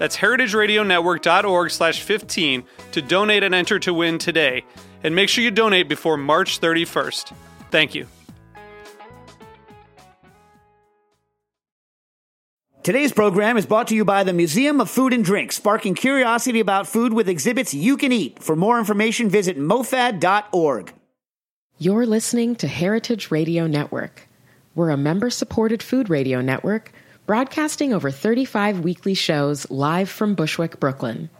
That's heritageradionetwork.org slash 15 to donate and enter to win today. And make sure you donate before March 31st. Thank you. Today's program is brought to you by the Museum of Food and Drink, sparking curiosity about food with exhibits you can eat. For more information, visit mofad.org. You're listening to Heritage Radio Network. We're a member supported food radio network broadcasting over 35 weekly shows live from Bushwick, Brooklyn.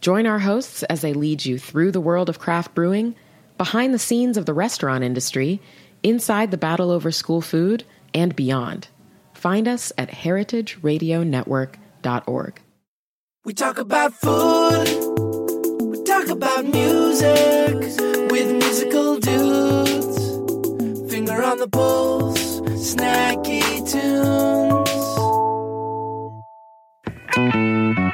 Join our hosts as they lead you through the world of craft brewing, behind the scenes of the restaurant industry, inside the battle over school food, and beyond. Find us at heritageradionetwork.org. We talk about food, we talk about music with musical dudes. Finger on the pulse, snacky tunes. And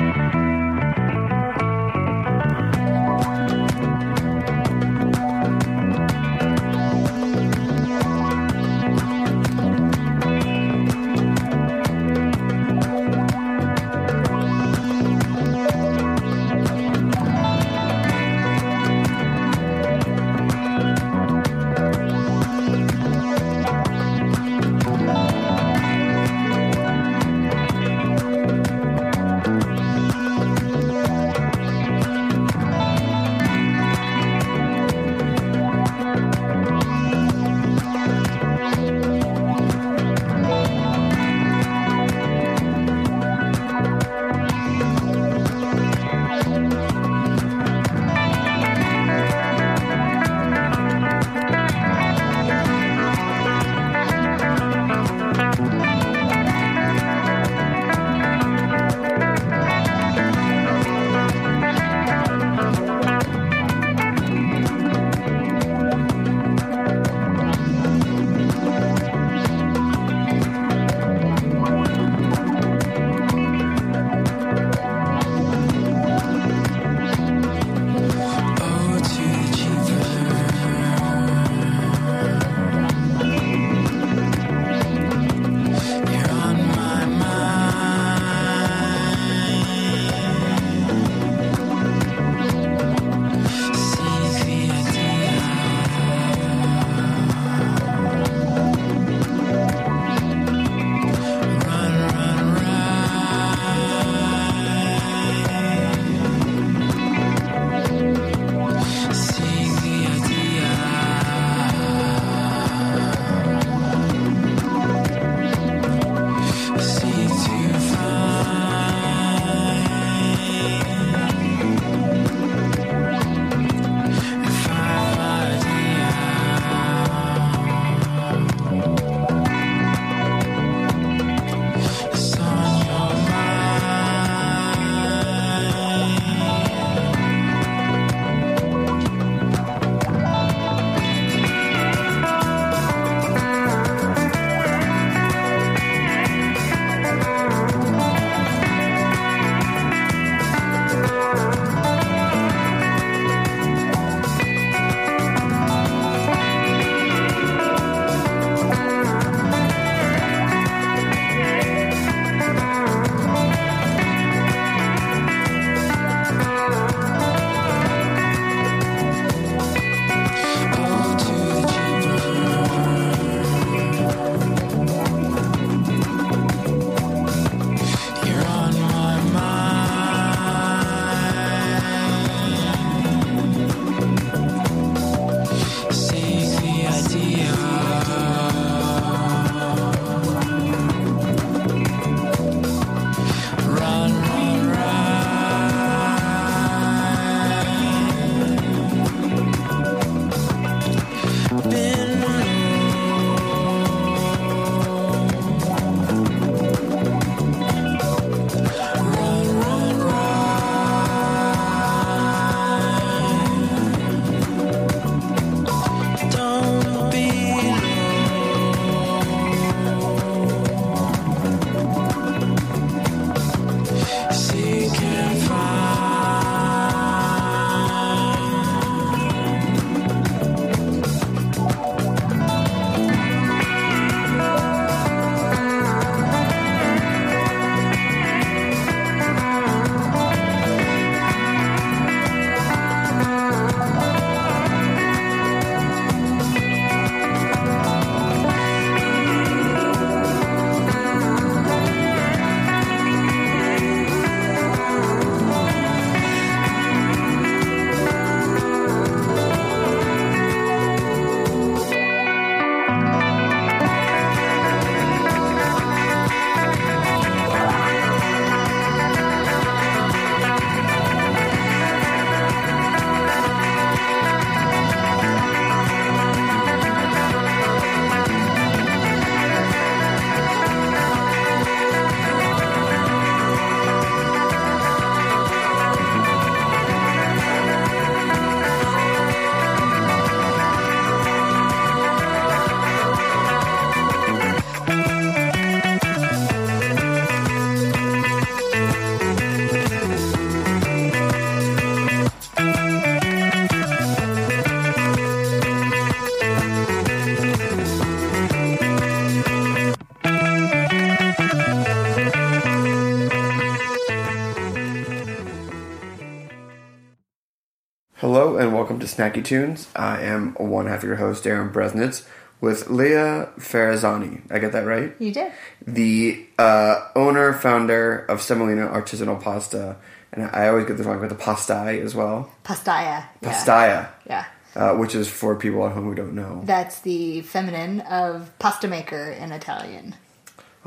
to Snacky Tunes. I am one half of your host, Darin Bresnitz, with Leah Ferrazzani. I get that right? You did. The uh, owner, founder of Semolina Artisanal Pasta, and I always get this wrong with the pastai as well. Pastaya. Pastaya, Yeah. uh, which is for people at home who don't know. That's the feminine of pasta maker in Italian.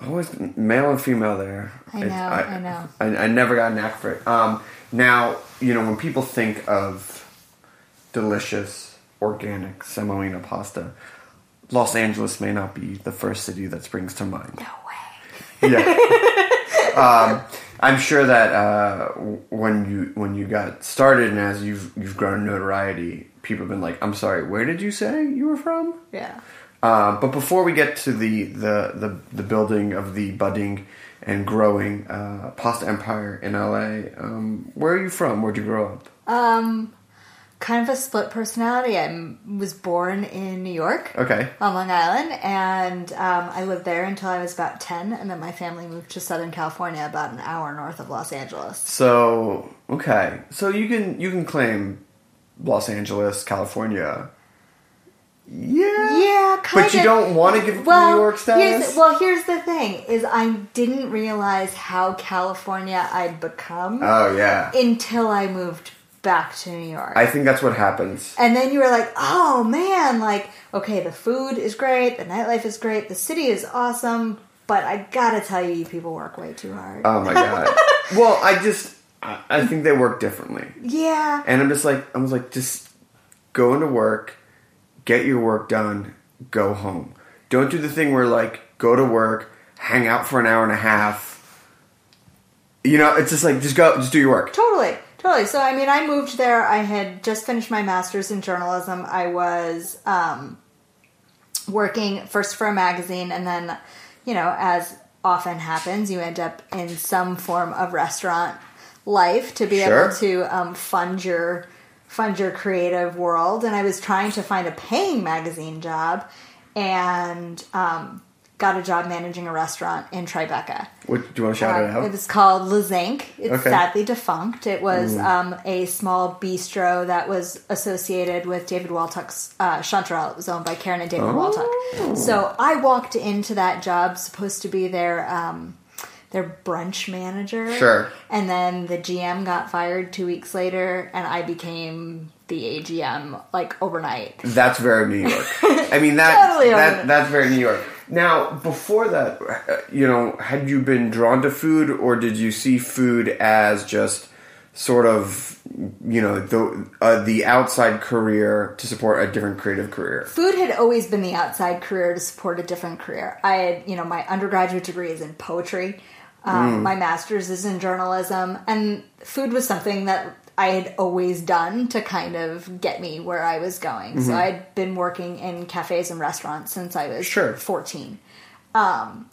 Always male and female there. I know, I know. I, I never got a knack for it. Um, now, you know, when people think of delicious, organic semolina pasta, Los Angeles may not be the first city that springs to mind. No way. Yeah. um, I'm sure that uh, when you when you got started and as you've you've grown notoriety, people have been like, "I'm sorry, where did you say you were from?" Yeah. Um, but before we get to the, the, the, the building of the budding and growing uh, pasta empire in LA, um, where are you from? Where'd you grow up? Um, kind of a split personality. I was born in New York. Okay. On Long Island, and um, I lived there until I was about 10, and then my family moved to Southern California, about an hour north of Los Angeles. So okay, so you can you can claim Los Angeles, California. Yeah. Yeah, kind But you of. don't want to give it well, New York status. Here's, well, here's the thing: is I didn't realize how California I'd become oh yeah. until I moved back to New York. I think that's what happens. and then you were like, "Oh man! Like, okay, the food is great, the nightlife is great, the city is awesome." But I gotta tell you, you people work way too hard. Oh my god. well, I just I, I think they work differently. yeah, And I'm just like, I was like, just go into work, get your work done, go home. Don't do the thing where like go to work, hang out for an hour and a half. You know, it's just like just go, just do your work. Totally, totally. So, I mean, I moved there. I had just finished my master's in journalism. I was um, working first for a magazine, and then, you know, as often happens, you end up in some form of restaurant life to be Sure. able to um, fund your fund your creative world. And I was trying to find a paying magazine job, and um, got a job managing a restaurant in Tribeca. What do you want to shout it Uh, out? It was called Le Zinc. It's Okay. sadly defunct. It was um, a small bistro that was associated with David Waltuck's uh, Chanterelle. It was owned by Karen and David Waltuck. So I walked into that job supposed to be their um, their brunch manager. Sure. And then the GM got fired two weeks later, and I became the AGM like overnight. That's very New York. I mean that Totally that that's very New York. Now, before that, you know, had you been drawn to food, or did you see food as just sort of, you know, the uh, the outside career to support a different creative career? food had always been the outside career to support a different career. I had, you know, my undergraduate degree is in poetry. Um, My master's is in journalism, and food was something that I had always done to kind of get me where I was going. So I'd been working in cafes and restaurants since I was Sure. 14. Um,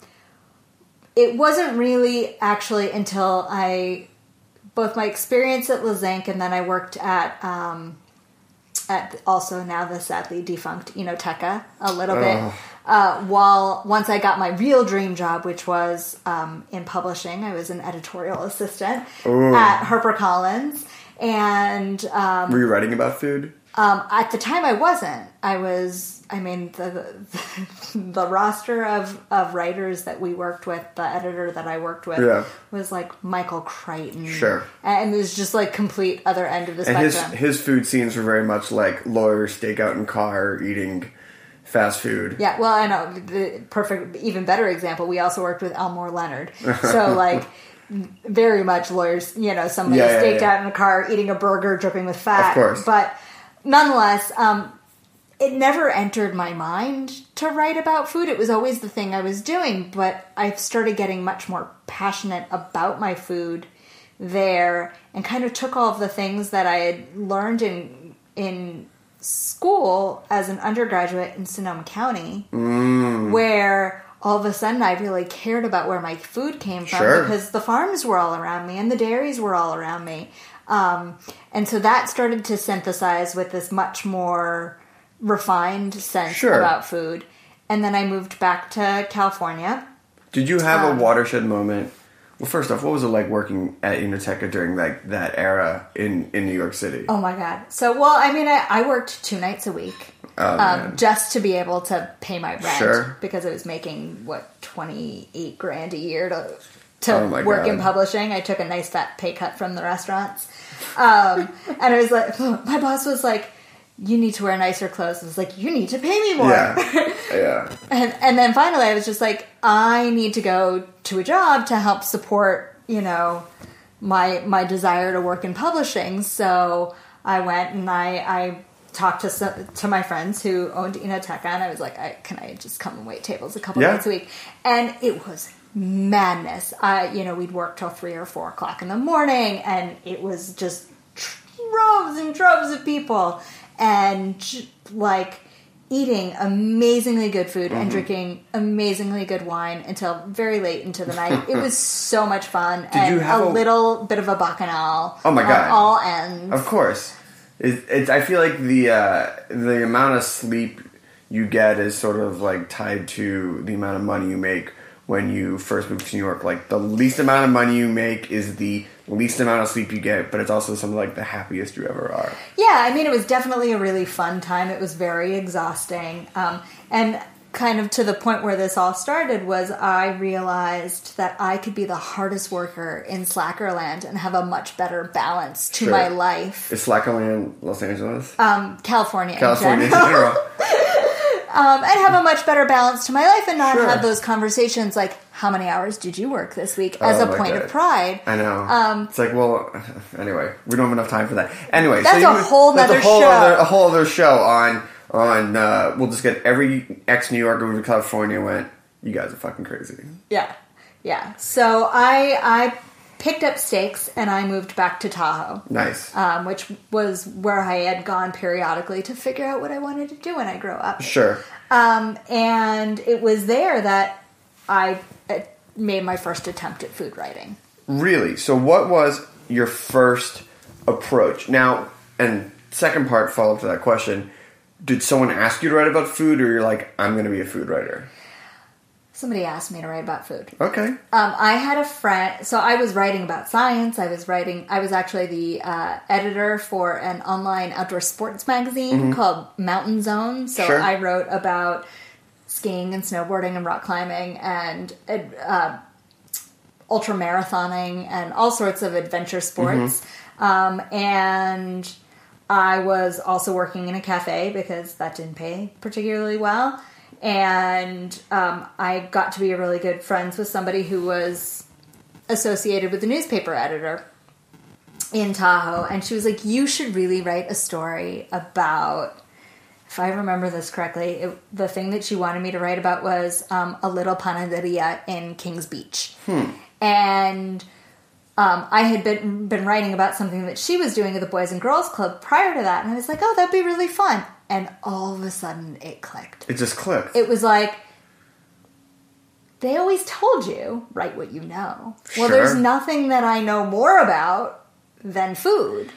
it wasn't really actually until I both my experience at Le Zinc and then I worked at um, at also now the sadly defunct Inoteca a little bit. Uh, while once I got my real dream job, which was um, in publishing, I was an editorial assistant at HarperCollins, and um, Were you writing about food? um, at the time, I wasn't. I was. I mean, the the roster of of writers that we worked with, the editor that I worked with, Yeah. was like Michael Crichton. Sure. and it was just like complete other end of the And his spectrum. his food scenes were very much like lawyer stakeout in car eating fast food. yeah, well, I know the perfect, even better example. We also worked with Elmore Leonard, so like. Very much lawyers, you know, somebody Yeah, yeah, staked yeah. out in a car eating a burger dripping with fat. Of course. But nonetheless, um, it never entered my mind to write about food. It was always the thing I was doing, but I started getting much more passionate about my food there and kind of took all of the things that I had learned in in school as an undergraduate in Sonoma County where all of a sudden I really cared about where my food came from Sure. because the farms were all around me and the dairies were all around me. Um, and so that started to synthesize with this much more refined sense Sure. about food. And then I moved back to California. Did you have Um, a watershed moment Well, first off, what was it like working at Inoteca during like that era in in New York City? Oh my god. So well, I mean, I, I worked two nights a week. Oh, um, just to be able to pay my rent Sure. because I was making what twenty eight grand a year to to Oh work in publishing. I took a nice fat pay cut from the restaurants, um, and I was like, my boss was like, "You need to wear nicer clothes." I was like, "You need to pay me more." Yeah, yeah. and and then finally, I was just like, I need to go to a job to help support, you know, my my desire to work in publishing. So I went and I I talked to some, to my friends who owned Inoteca, and I was like, I, can I just come and wait tables a couple Yeah. nights a week? And it was madness. I you know we'd work till three or four o'clock in the morning, and it was just droves and droves of people, and like eating amazingly good food Mm-hmm. and drinking amazingly good wine until very late into the night. it was so much fun and you have a, a- little bit of a bacchanal. Oh my God. all ends. Of course, it, it's. I feel like the uh, the amount of sleep you get is sort of like tied to the amount of money you make when you first move to New York. Like the least amount of money you make is the least amount of sleep you get, but it's also some of like the happiest you ever are. Yeah, I mean, it was definitely a really fun time. It was very exhausting. Um, and kind of to the point where this all started was I realized that I could be the hardest worker in Slackerland and have a much better balance to Sure. my life. Is Slackerland Los Angeles? Um, California, California in general. um, and have a much better balance to my life and not Sure. have those conversations like, how many hours did you work this week as Oh a point God. of pride. I know. Um, it's like, well, anyway, we don't have enough time for that. Anyway, That's you a whole that's a whole show. Other, a whole other show on on. Uh, we'll just get every ex New Yorker moved to California went. You guys are fucking crazy. Yeah, yeah. So I I picked up stakes and I moved back to Tahoe, Nice. um, which was where I had gone periodically to figure out what I wanted to do when I grow up. sure. Um, and it was there that I uh, made my first attempt at food writing. Really? So, what was your first approach? Now, and second part follow up to that question: Did someone ask you to write about food, or you're like, I'm going to be a food writer? Somebody asked me to write about food. Okay. Um, I had a friend, so I was writing about science. I was writing, I was actually the uh, editor for an online outdoor sports magazine called Mountain Zone. So Sure. I wrote about skiing and snowboarding and rock climbing and uh, ultra marathoning and all sorts of adventure sports. Um, and I was also working in a cafe because that didn't pay particularly well. And um, I got to be really good friends with somebody who was associated with the newspaper editor in Tahoe. And she was like, You should really write a story about. If I remember this correctly, it, the thing that she wanted me to write about was um, a little panaderia in Kings Beach. And um, I had been been writing about something that she was doing at the Boys and Girls Club prior to that, and I was like, "Oh, that'd be really fun." And all of a sudden, it clicked. It just clicked. It was like they always told you write what you know. Well, Sure. there's nothing that I know more about than food.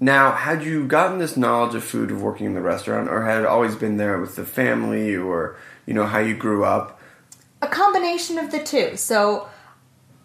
Now, had you gotten this knowledge of food of working in the restaurant, or had it always been there with the family, or you know how you grew up? A combination of the two. So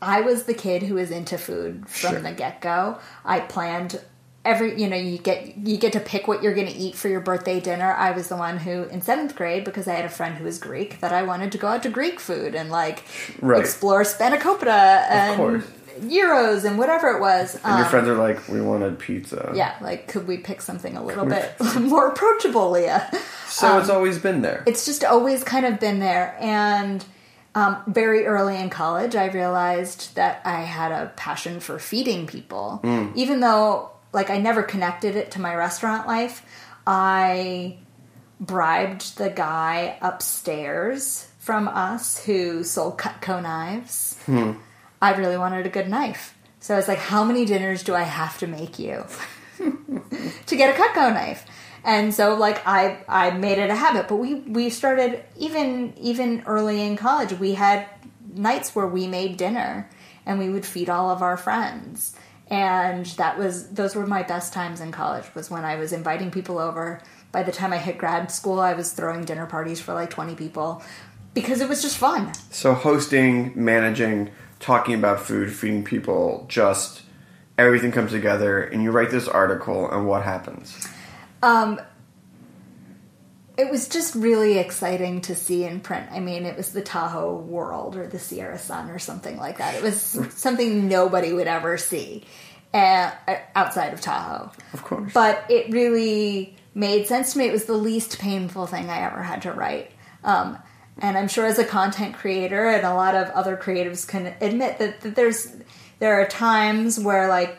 I was the kid who was into food from Sure. the get go. I planned every you know you get you get to pick what you're going to eat for your birthday dinner. I was the one who in seventh grade because I had a friend who was Greek that I wanted to go out to Greek food and like Right. explore spanakopita and gyros and whatever it was. And your Um, friends are like, "We wanted pizza." yeah, like could we pick something a little bit more approachable, Leah? So it's always been there. Um, it's just always kind of been there and um, very early in college i realized that i had a passion for feeding people. Even though like i never connected it to my restaurant life i bribed the guy upstairs from us who sold cutco knives. I really wanted a good knife. So i was like how many dinners do i have to make you to get a Cutco knife. And so like I I made it a habit, but we we started even even early in college, we had nights where we made dinner and we would feed all of our friends. And that was those were my best times in college was when I was inviting people over. By the time I hit grad school, I was throwing dinner parties for like 20 people because it was just fun. So hosting, managing talking about food, feeding people, just everything comes together, and you write this article, and what happens? Um, it was just really exciting to see in print. I mean, it was the Tahoe World or the Sierra Sun or something like that. It was something nobody would ever see uh, outside of Tahoe. Of course. But it really made sense to me. It was the least painful thing I ever had to write. Um, and I'm sure as a content creator and a lot of other creatives can admit that, that there's there are times where like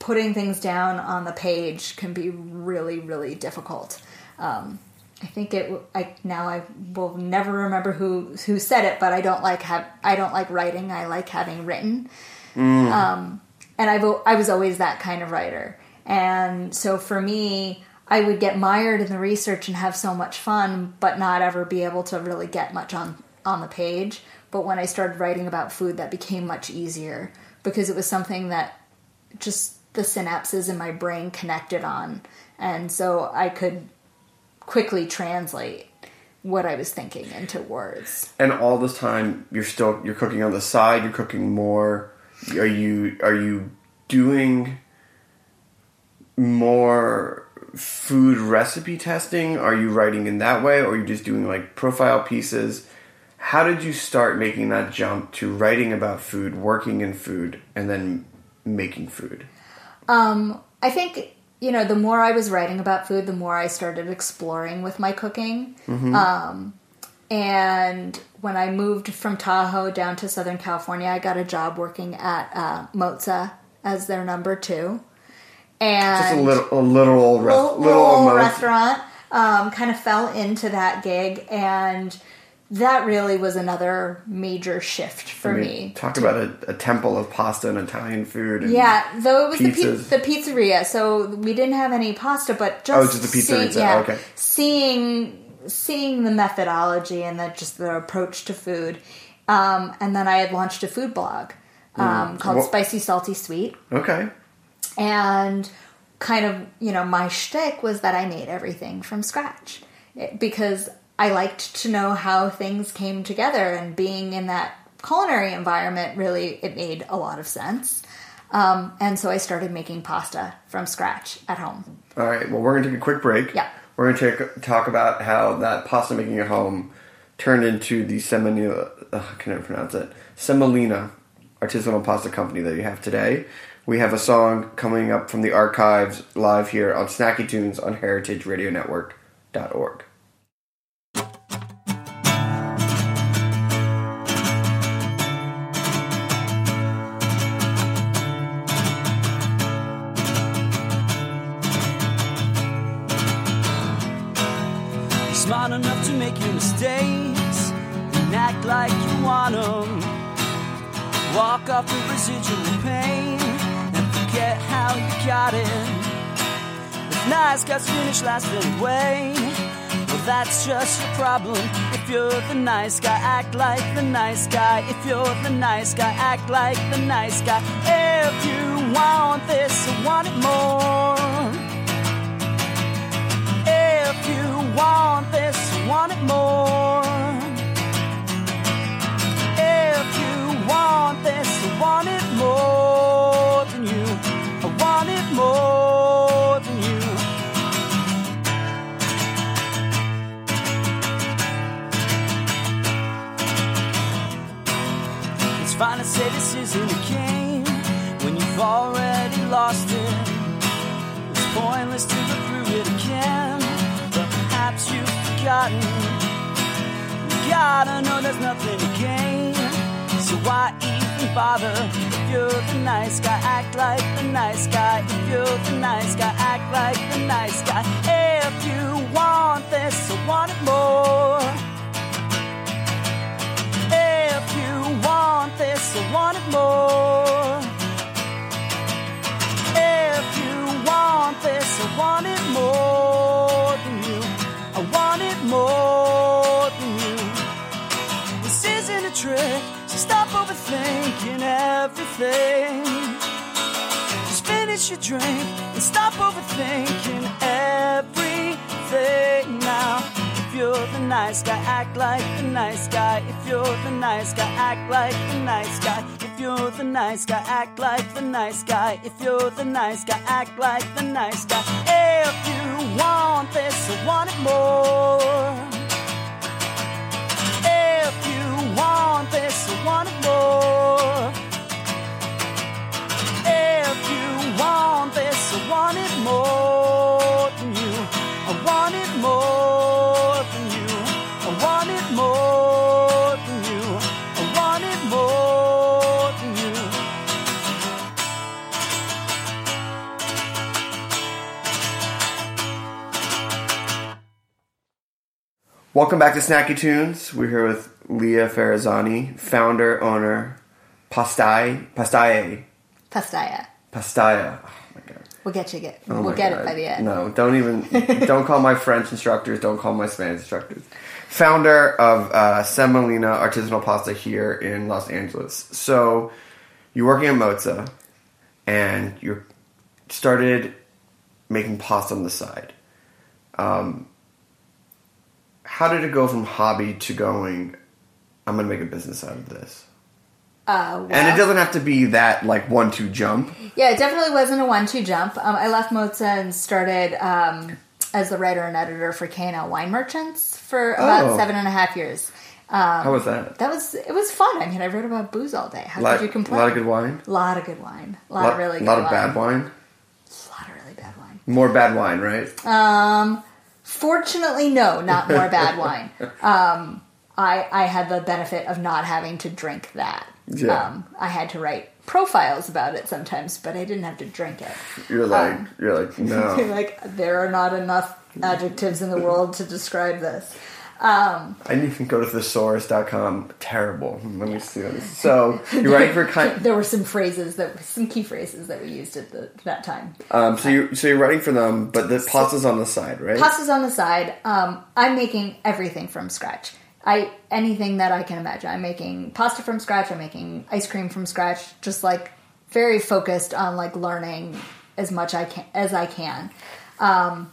putting things down on the page can be really really difficult. Um, I think it. I now I will never remember who who said it, but I don't like have I don't like writing. I like having written. Um, and I've I was always that kind of writer, and so for me, I would get mired in the research and have so much fun, but not ever be able to really get much on on the page. But when I started writing about food, that became much easier because it was something that just the synapses in my brain connected on, and so I could quickly translate what I was thinking into words. And all this time, you're still you're cooking on the side. You're cooking more. Are you are you doing more food recipe testing? Are you writing in that way, or are you just doing like profile pieces? How did you start making that jump to writing about food, working in food, and then making food? Um, I think you know the more I was writing about food, the more I started exploring with my cooking. Um, and when I moved from Tahoe down to Southern California, I got a job working at uh, Mozza as their number two. And Just a little, a literal, res- little, little, little emo- restaurant. Um, kind of fell into that gig, and that really was another major shift for I mean, me. Talk about a, a temple of pasta and Italian food. And Yeah, though it was the, pi- the pizzeria, so we didn't have any pasta, but just Oh, just the pizzeria, seeing, yeah, okay. seeing seeing the methodology and the just the approach to food, um, and then I had launched a food blog um, called What- Spicy Salty Sweet, Okay. and kind of you know my shtick was that I made everything from scratch It- because I liked to know how things came together, and being in that culinary environment really it made a lot of sense. Um, and so I started making pasta from scratch at home. All right. Well, we're going to take a quick break. Yeah. We're going to talk about how that pasta making at home turned into the Semolina. Uh, I can never pronounce it. Semolina artisanal pasta company that you have today. We have a song coming up from the archives live here on Snacky Tunes on HeritageRadioNetwork.org. off the residual pain and forget how you got it. If nice guys finish last anyway, well, that's just your problem. If you're the nice guy, act like the nice guy. If you're the nice guy, act like the nice guy. If you want this, I want it more. If you want this, want it more. If you want this, I want it more than you. I want it more than you. It's fine to say this isn't a game when you've already lost it. It's pointless to go through it again, but perhaps you've forgotten. You gotta know there's nothing to gain, so why bother? If you're the nice guy, act like the nice guy. If you're the nice guy, act like the nice guy. If you want this, I want it more. If you want this, I want it more. If you want this, I want it more than you. I want it more overthinking everything. Just finish your drink and stop overthinking everything now. If you're the nice guy, act like the nice guy. If you're the nice guy, act like the nice guy. If you're the nice guy, act like the nice guy. If you're the nice guy, act like the nice guy. If you want this, I want it more. Want this, I want it more. If you want this, I want it more than you. I want it more than you. I want it more than you. I want it more than you. Welcome back to Snacky Tunes. We're here with Leah Ferrazzani, founder, owner, Pastai, Pastaye, Pastaya. Pastaya. Oh my god. We'll get you get. Oh we'll get God. it by the end. No, don't even. don't call my French instructors. Don't call my Spanish instructors. Founder of uh, Semolina Artisanal Pasta here in Los Angeles. So, you're working at Mozza, and you started making pasta on the side. Um, how did it go from hobby to going? I'm gonna make a business out of this. Uh, And it doesn't have to be that like one-two jump. Yeah, it definitely wasn't a one-two jump. Um, I left Mozza and started um, as the writer and editor for K&L Wine Merchants for about Oh. seven and a half years. How was that? That was it was fun. I mean, I wrote about booze all day. How lot, could you complain? a lot of good wine. A lot of good wine. A lot, lot, of really good A lot of wine. bad wine. A lot of really bad wine. More bad wine, right? Um, fortunately, no, not more bad wine. Um, I I had the benefit of not having to drink that. Yeah. Um, I had to write profiles about it sometimes, but I didn't have to drink it. You're like, Um, you're like, no. like there are not enough adjectives in the world to describe this. Um, I didn't even go to thesaurus.com. Terrible. Let me see this. So you're writing for kind. there were some phrases that some key phrases that we used at the, that time. Um, so you so you're writing for them, but the pasta's on the side, right? Pasta's on the side. Um, I'm making everything from scratch. I anything that I can imagine. I'm making pasta from scratch. I'm making ice cream from scratch. Just like very focused on like learning as much I can as I can. Um,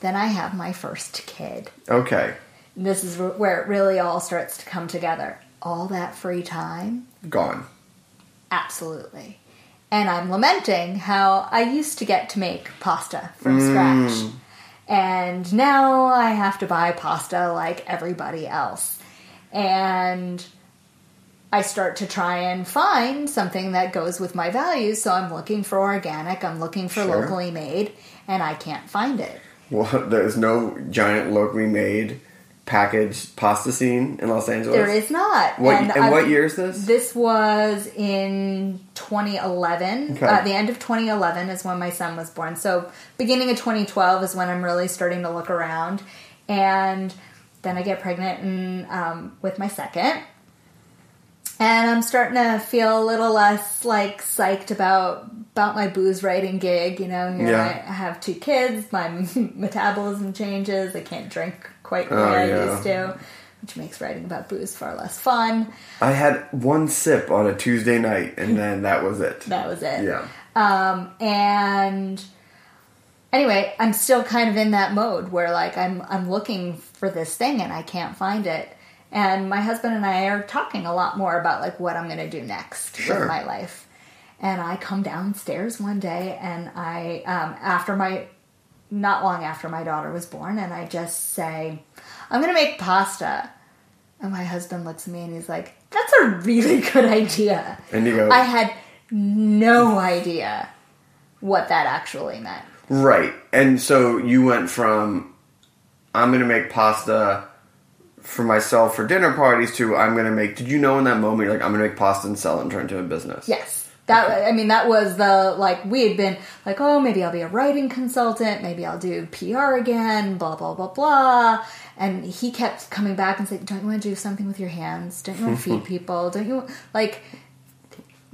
then I have my first kid. Okay, This is where it really all starts to come together. All that free time, gone. absolutely. And I'm lamenting how I used to get to make pasta from scratch. And now I have to buy pasta like everybody else. And I start to try and find something that goes with my values. So I'm looking for organic, I'm looking for Sure. locally made, and I can't find it. Well, there's no giant locally made packaged pasta scene in Los Angeles. There is not. What and, I- what year is this? This was in 2011. Okay. Uh, the end of 2011 is when my son was born. So beginning of 2012 is when I'm really starting to look around, and then I get pregnant and um, with my second, and I'm starting to feel a little less like psyched about about my booze writing gig. You know, Yeah. I have two kids. My metabolism changes. I can't drink quite the Oh, way I yeah. used to. Which makes writing about booze far less fun. I had one sip on a Tuesday night, and then that was it. That was it. Yeah. Um, and anyway, I'm still kind of in that mode where like I'm I'm looking for this thing and I can't find it. And my husband and I are talking a lot more about like what I'm going to do next Sure. with my life. And I come downstairs one day and I um, after my not long after my daughter was born and I just say I'm going to make pasta. And my husband looks at me and he's like, "That's a really good idea." And you go, I had no idea what that actually meant. Right. And so you went from I'm going to make pasta for myself for dinner parties to I'm going to make Did you know in that moment you're like I'm going to make pasta and sell it and turn it into a business? Yes. That I mean that was the like we had been like oh maybe I'll be a writing consultant maybe I'll do PR again blah blah blah blah and he kept coming back and saying don't you want to do something with your hands don't you want to feed people don't you like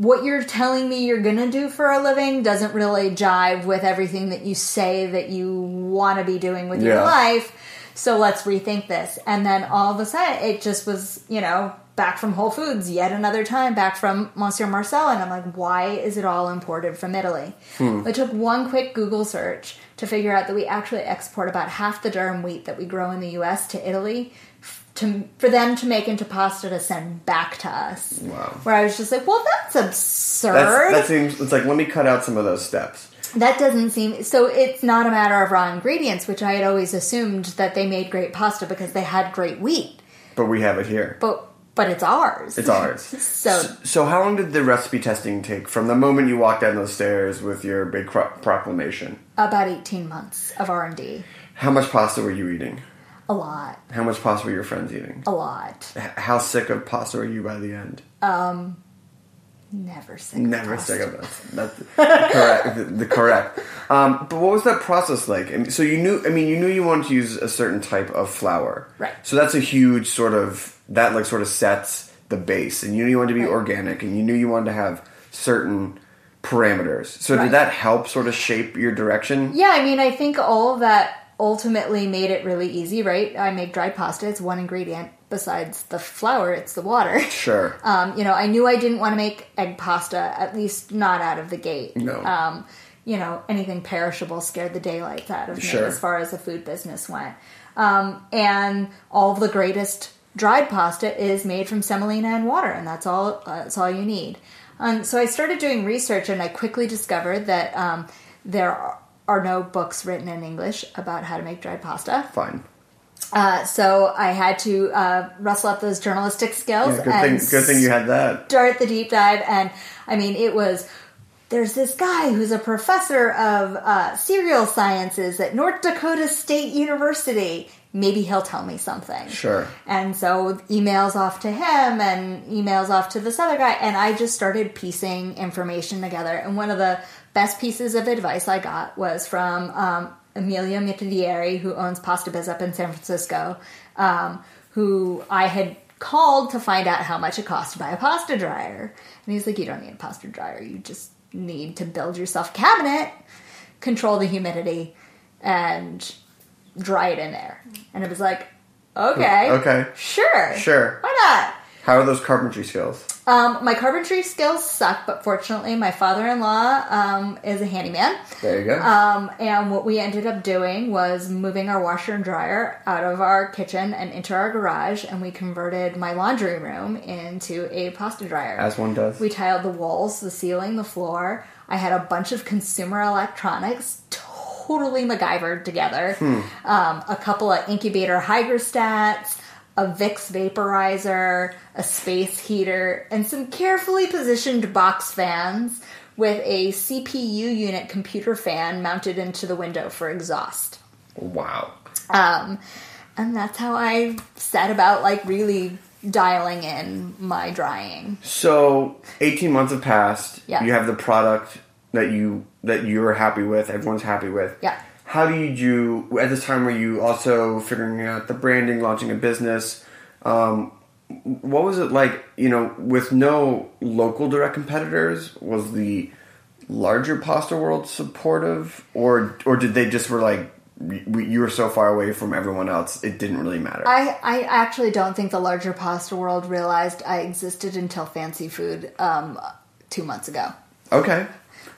what you're telling me you're gonna do for a living doesn't really jive with everything that you say that you want to be doing with your life. So let's rethink this. And then all of a sudden, it just was, you know, back from Whole Foods yet another time, back from Monsieur Marcel, and I'm like, why is it all imported from Italy? Hmm. I took one quick Google search to figure out that we actually export about half the durum wheat that we grow in the U.S. to Italy. To, for them to make into pasta to send back to us. Wow. Where I was just like, well, that's absurd. That's, that seems. It's like let me cut out some of those steps. That doesn't seem so. It's not a matter of raw ingredients, which I had always assumed that they made great pasta because they had great wheat. But we have it here. But but it's ours. It's ours. So So how long did the recipe testing take from the moment you walked down those stairs with your big cro- proclamation? about eighteen months of R and D. How much pasta were you eating? A lot, How much pasta were your friends eating? a lot. H- How sick of pasta were you by the end? Um, never sick. Never pasta. sick of it. That's correct. The, the correct. Um, but what was that process like? I mean, so you knew. I mean, you knew you wanted to use a certain type of flour, Right. So that's a huge sort of that like sort of sets the base, and you knew you wanted to be Right. organic, and you knew you wanted to have certain parameters. So Right. did that help sort of shape your direction? Yeah, I mean, I think all of that ultimately made it really easy, right? I make dried pasta. It's one ingredient besides the flour. It's the water. Sure. Um, you know, I knew I didn't want to make egg pasta, at least not out of the gate. No. Um, you know, anything perishable scared the daylights out of me Sure. as far as the food business went. Um, and all of the greatest dried pasta is made from semolina and water, and that's all. Uh, that's all you need. Um, so I started doing research, and I quickly discovered that um, there are, no books written in English about how to make dried pasta. Fine. Uh, so I had to uh, rustle up those journalistic skills Yeah, good and thing. Good thing you had that. start the deep dive. And I mean, it was there's this guy who's a professor of uh, cereal sciences at North Dakota State University. Maybe he'll tell me something. Sure. And so emails off to him and emails off to this other guy. And I just started piecing information together. And one of the best pieces of advice I got was from um, Emilio Mitidieri, who owns Pasta Biz up in San Francisco, um, who I had called to find out how much it cost to buy a pasta dryer. And he's like, You don't need a pasta dryer. You just need to build yourself a cabinet, control the humidity, and dry it in there. And it was like, Okay. Okay. Sure. Sure. Why not? How are those carpentry skills? Um, my carpentry skills suck, but fortunately, my father in law um, is a handyman. There you go. Um, and what we ended up doing was moving our washer and dryer out of our kitchen and into our garage, and we converted my laundry room into a pasta dryer. As one does. We tiled the walls, the ceiling, the floor. I had a bunch of consumer electronics totally MacGyvered together. Hmm. Um, a couple of incubator hygrostats, a Vicks vaporizer, a space heater, and some carefully positioned box fans with a CPU unit computer fan mounted into the window for exhaust. wow. Um, and that's how I set about like really dialing in my drying. So, 18 months have passed. Yeah. You have the product that you that you're happy with, everyone's happy with. Yeah. How do you do at this time were you also figuring out the branding, launching a business? Um, what was it like, you know, with no local direct competitors? Was the larger pasta world supportive or or did they just were like you you were so far away from everyone else it didn't really matter? I, I actually don't think the larger pasta world realized I existed until Fancy Food um, two months ago, okay.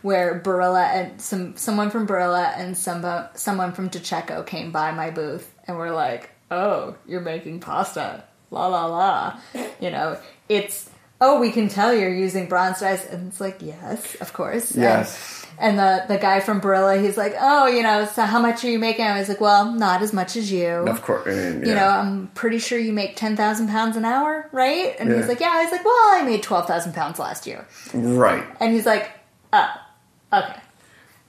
Where Barilla and some someone from Barilla and some someone from De Cecco came by my booth and were like, "Oh, you're making pasta, la la la," you know, it's oh, we can tell you're using bronze rice, and it's like, yes, of course, And- Yes. And, the the guy from Barilla, he's like, "Oh, you know, so how much are you making?" I was like, "Well, not as much as you." Of course. and, you yeah. know, I'm pretty sure you make 10,000 pounds an hour, right? And Yeah. he's like, yeah. I was like, well, I made 12,000 pounds last year. right. And he's like, oh, okay.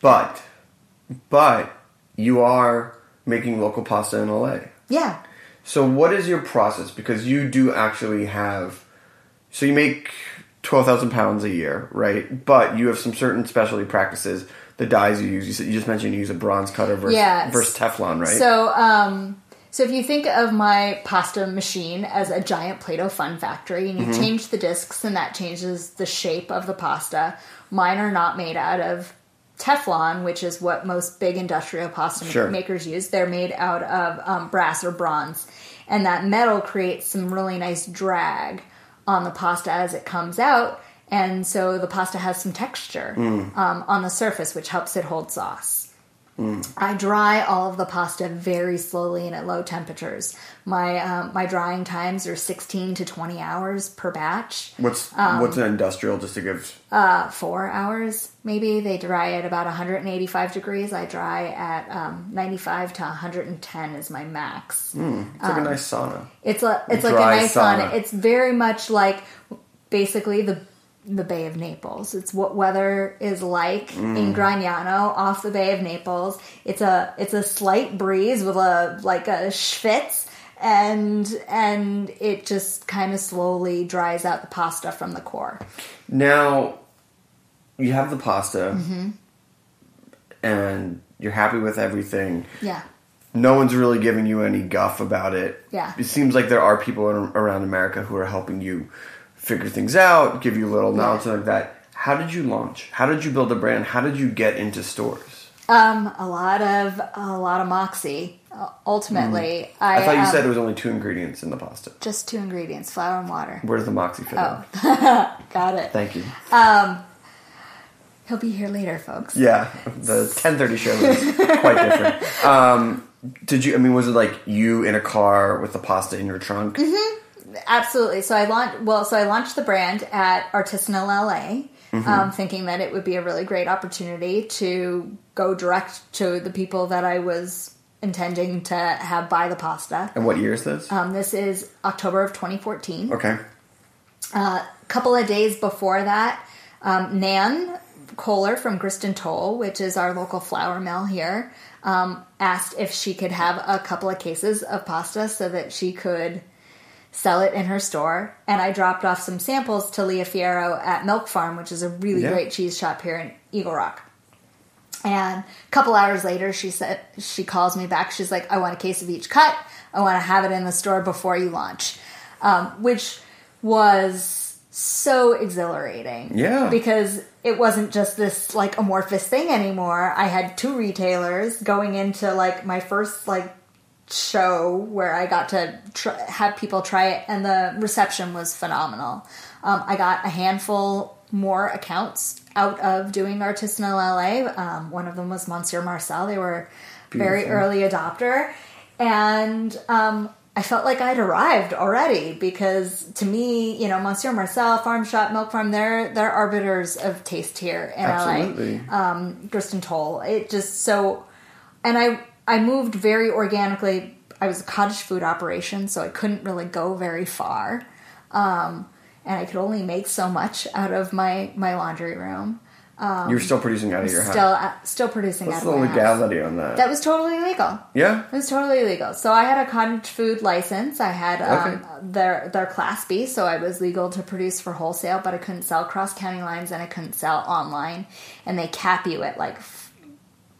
But, but you are making local pasta in LA. Yeah. So what is your process? Because you do actually have, so you make twelve thousand pounds a year, right? But you have some certain specialty practices. The dies you use, you, said, you just mentioned you use a bronze cutter versus, versus Teflon, right? So, um, so if you think of my pasta machine as a giant Play-Doh fun factory, and you Mm-hmm. change the discs, and that changes the shape of the pasta. Mine are not made out of Teflon, which is what most big industrial pasta Sure. makers use. They're made out of um, brass or bronze, and that metal creates some really nice drag on the pasta as it comes out, and so the pasta has some texture um, on the surface, which helps it hold sauce. I dry all of the pasta very slowly and at low temperatures. My um, my drying times are 16 to 20 hours per batch. What's Um, what's an industrial just to give? Uh, four hours maybe. They dry at about 185 degrees. I dry at um, 95 to 110 is my max. It's like a nice sauna. It's a it's like a nice sauna. sauna. It's very much like basically the the Bay of Naples. It's what weather is like Mm. in Gragnano off the Bay of Naples. It's a it's a slight breeze with a like a schwitz and and it just kind of slowly dries out the pasta from the core. Now, you have the pasta, Mm-hmm. and you're happy with everything. Yeah. No one's really giving you any guff about it. Yeah. It seems like there are people in, around America who are helping you figure things out, give you a little knowledge like that. How did you launch? How did you build a brand? How did you get into stores? Um, a lot of a lot of moxie. Uh, Ultimately, I, Mm. I thought you um, said there was only two ingredients in the pasta. just two ingredients: flour and water. Where does the moxie fit Oh. in? Got it. Thank you. Um, He'll be here later, folks. Yeah, the 10:30 show is quite different. Um, did you? I mean, was it like you in a car with the pasta in your trunk? Absolutely. So I launched. Well, so I launched the brand at Artisanal LA, Mm-hmm. um, thinking that it would be a really great opportunity to go direct to the people that I was intending to have buy the pasta. And what year is this? Um, this is October of 2014. okay. A couple of days before that, um, Nan Kohler from Grist & Toll, which is our local flour mill here, um, asked if she could have a couple of cases of pasta so that she could sell it in her store. And I dropped off some samples to Leah Fierro at Milk Farm, which is a really Yeah. great cheese shop here in Eagle Rock. And a couple hours later, she said she calls me back. She's like, "I want a case of each cut. I want to have it in the store before you launch," um, which was so exhilarating. Yeah. because it wasn't just this like amorphous thing anymore. I had two retailers going into like my first like show where I got to tr- have people try it, and the reception was phenomenal. Um, I got a handful more accounts out of doing Artisanal LA. Um, one of them was Monsieur Marcel. They were very early adopter, and um, I felt like I'd arrived already because to me, you know, Monsieur Marcel, Farm Shop, Milk Farm, they're they're arbiters of taste here in Absolutely. LA. Um, Grist & Toll. It just so, and I I moved very organically. I was a cottage food operation, so I couldn't really go very far, um, and I could only make so much out of my my laundry room. You're still producing out of your Still, house. uh, still producing What's out the of house. legality on that? That was totally legal. yeah. It was totally legal. So I had a cottage food license. I had um, Okay. their their class B, so I was legal to produce for wholesale, but I couldn't sell cross county lines and I couldn't sell online. And they cap you at like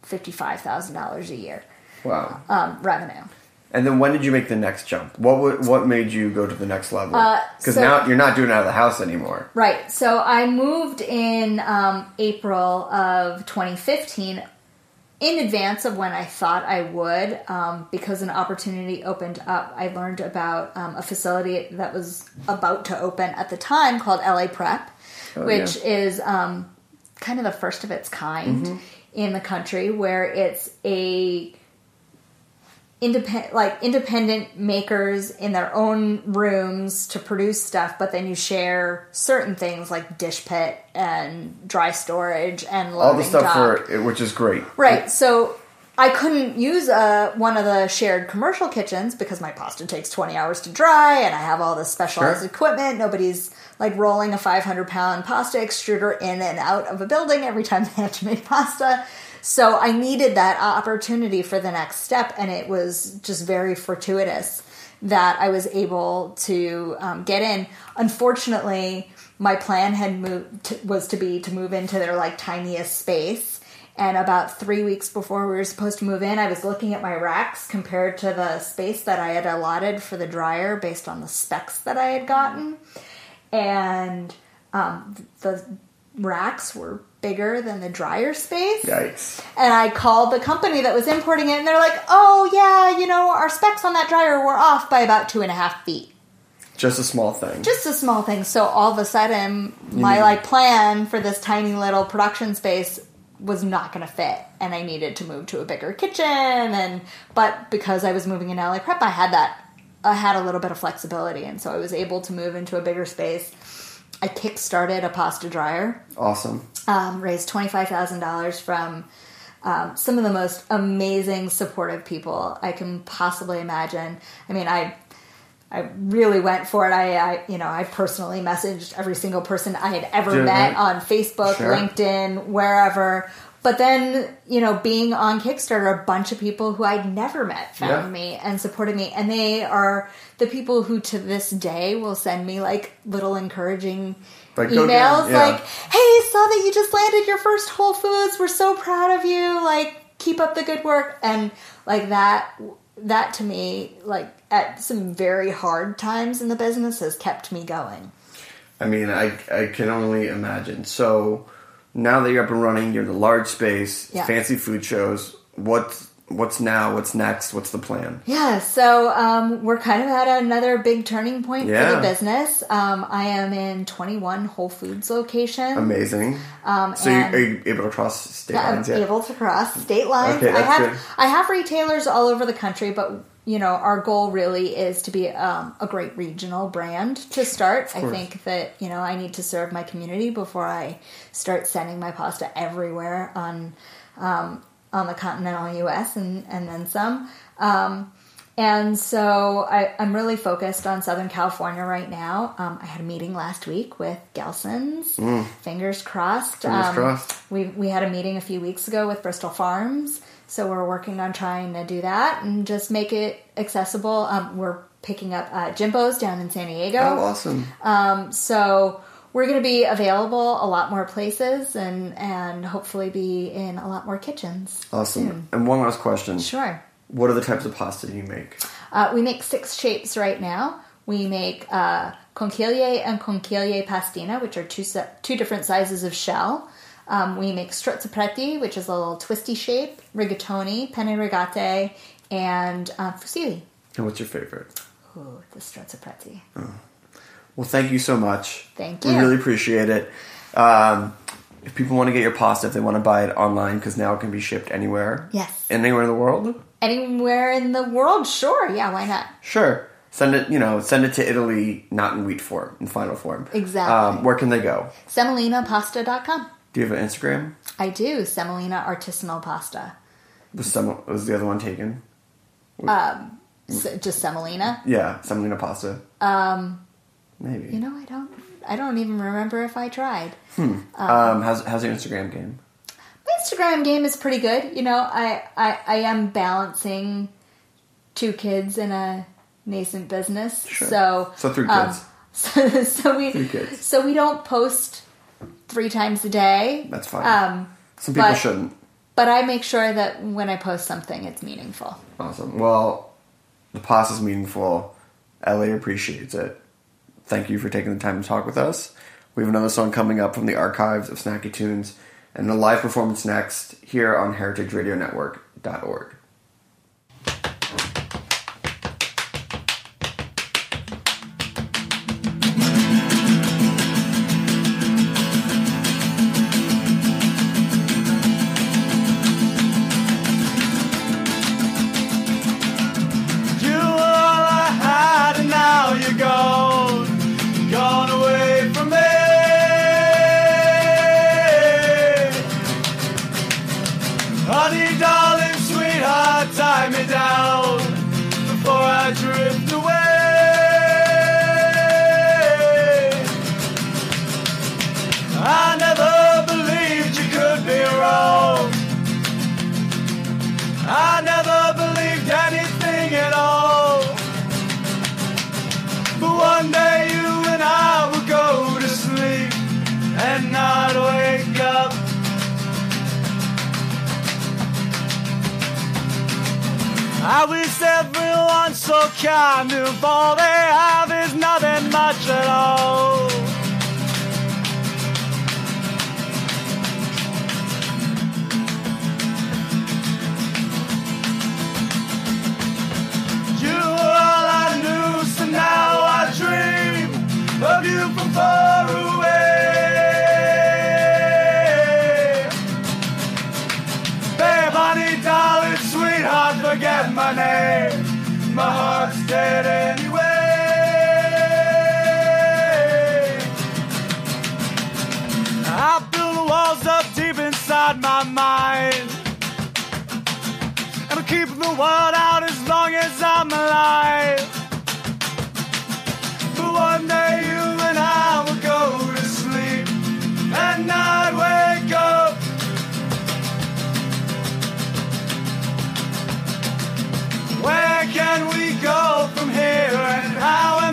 fifty five thousand dollars a year Wow. um, revenue. And then when did you make the next jump? What what made you go to the next level? Uh, Because so- now you're not doing it out of the house anymore. Right. So I moved in um, April of 2015 in advance of when I thought I would um, because an opportunity opened up. I learned about um, a facility that was about to open at the time called LA Prep, Oh, which yeah. is um, kind of the first of its kind Mm-hmm. in the country where it's a independent like independent makers in their own rooms to produce stuff but then you share certain things like dish pit and dry storage and All the stuff dock. for which is great. right so i couldn't use uh, one of the shared commercial kitchens because my pasta takes 20 hours to dry and i have all this specialized Sure. equipment nobody's like rolling a 500 pound pasta extruder in and out of a building every time they have to make pasta so I needed that opportunity for the next step, and it was just very fortuitous that I was able to um, get in. Unfortunately, my plan had moved to, was to be to move into their like tiniest space. And about three weeks before we were supposed to move in, I was looking at my racks compared to the space that I had allotted for the dryer based on the specs that I had gotten. And um, the racks were bigger than the dryer space. Yikes. And I called the company that was importing it, and they're like, "Oh yeah, you know, our specs on that dryer were off by about two and a half feet." Just a small thing. just a small thing. So all of a sudden, my like plan for this tiny little production space was not going to fit, and I needed to move to a bigger kitchen. And but because I was moving in LA Prep, I had that. I had a little bit of flexibility, and so I was able to move into a bigger space. I kick-started a pasta dryer awesome. um, raised twenty five thousand dollars from um, some of the most amazing supportive people I can possibly imagine. I mean, I I really went for it. I, I you know I personally messaged every single person I had ever met on Facebook, Sure. LinkedIn, wherever. But then, you know, being on Kickstarter, a bunch of people who I'd never met found Yeah. me and supported me. And they are the people who to this day will send me like little encouraging Like, emails yeah. like, hey, saw that you just landed your first Whole Foods. We're so proud of you. Like, keep up the good work. And like that, that to me, like at some very hard times in the business has kept me going. I mean, I I can only imagine. So now that you're up and running, you're in a large space, Yeah. fancy food shows. What's what's now? What's next? What's the plan? Yeah, so um, we're kind of at another big turning point for the business. Um, I am in 21 Whole Foods locations. Amazing. Um, so you, are you able to cross state Yeah, I'm lines? yet? able to cross state lines. Okay, I have good. I have retailers all over the country, but you know our goal really is to be um, a great regional brand to start. I think that you know I need to serve my community before I start sending my pasta everywhere on um, on the continental U.S. and and then some. Um, and so I, I'm really focused on Southern California right now. Um, I had a meeting last week with Gelson's. Fingers crossed. Mm. Fingers Um, crossed. We we had a meeting a few weeks ago with Bristol Farms, so we're working on trying to do that and just make it accessible. Um, we're picking up uh, Jimbo's down in San Diego. Oh, awesome. Um, so we're going to be available a lot more places and and hopefully be in a lot more kitchens. Awesome. soon. And one last question. Sure. What are the types of pasta you make? Uh, we make six shapes right now. We make uh, conchiglie and conchiglie pastina, which are two two different sizes of shell. Um, we make strozzapreti, which is a little twisty shape, rigatoni, penne rigate, and uh, fusilli. And what's your favorite? Ooh, the strozzapreti. Well, thank you so much. Thank you. We really appreciate it. Um, if people want to get your pasta, if they want to buy it online, because now it can be shipped anywhere. Yes. Anywhere in the world? Anywhere in the world, sure. Yeah, why not? Sure. Send it, you know, send it to Italy, not in wheat form, in final form. Exactly. Um, where can they go? Semolinapasta.com. Do you have an Instagram? I do. Semolina artisanal pasta. Was some was the other one taken? S- just semolina. Yeah, Semolina pasta. Um, maybe. You know, I don't. I don't even remember if I tried. Hmm. um, how's how's your Instagram game? My Instagram game is pretty good. You know, I, I, I am balancing two kids in a nascent business. Sure. So So three um, kids. so, so we Three kids. so we don't post three times a day. That's fine. Um, Some people but- shouldn't. but I make sure that when I post something, it's meaningful. Awesome. Well, the pasta's meaningful. LA appreciates it. Thank you for taking the time to talk with us. We have another song coming up from the archives of Snacky Tunes and a live performance next here on heritageradionetwork.org. I wish everyone so kind if all they have is nothing much at all. You were all I knew, so now I dream of you from far away. Babe, honey, darling hard to forget my name. My heart's dead anyway. I build walls up deep inside my mind. And I'm keeping the world out as long as I'm alive. Go from here and how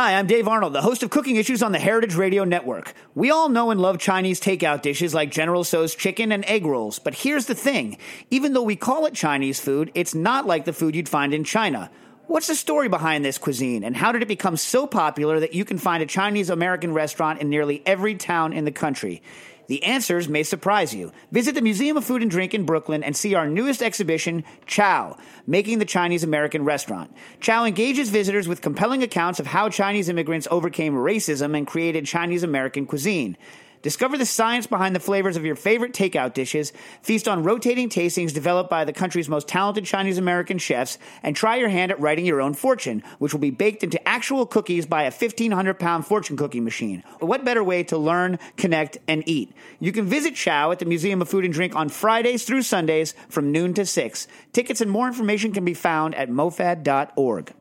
Hi, I'm Dave Arnold, the host of Cooking Issues on the Heritage Radio Network. We all know and love Chinese takeout dishes like General Tso's chicken and egg rolls, but here's the thing. Even though we call it Chinese food, it's not like the food you'd find in China. What's the story behind this cuisine, and how did it become so popular that you can find a Chinese American restaurant in nearly every town in the country? The answers may surprise you. Visit the Museum of Food and Drink in Brooklyn and see our newest exhibition, Chow, Making the Chinese American Restaurant. Chow engages visitors with compelling accounts of how Chinese immigrants overcame racism and created Chinese American cuisine. Discover the science behind the flavors of your favorite takeout dishes, feast on rotating tastings developed by the country's most talented Chinese American chefs, and try your hand at writing your own fortune, which will be baked into actual cookies by a 1,500 pound fortune cookie machine. What better way to learn, connect, and eat? You can visit Chow at the Museum of Food and Drink on Fridays through Sundays from noon to 6. Tickets and more information can be found at mofad.org.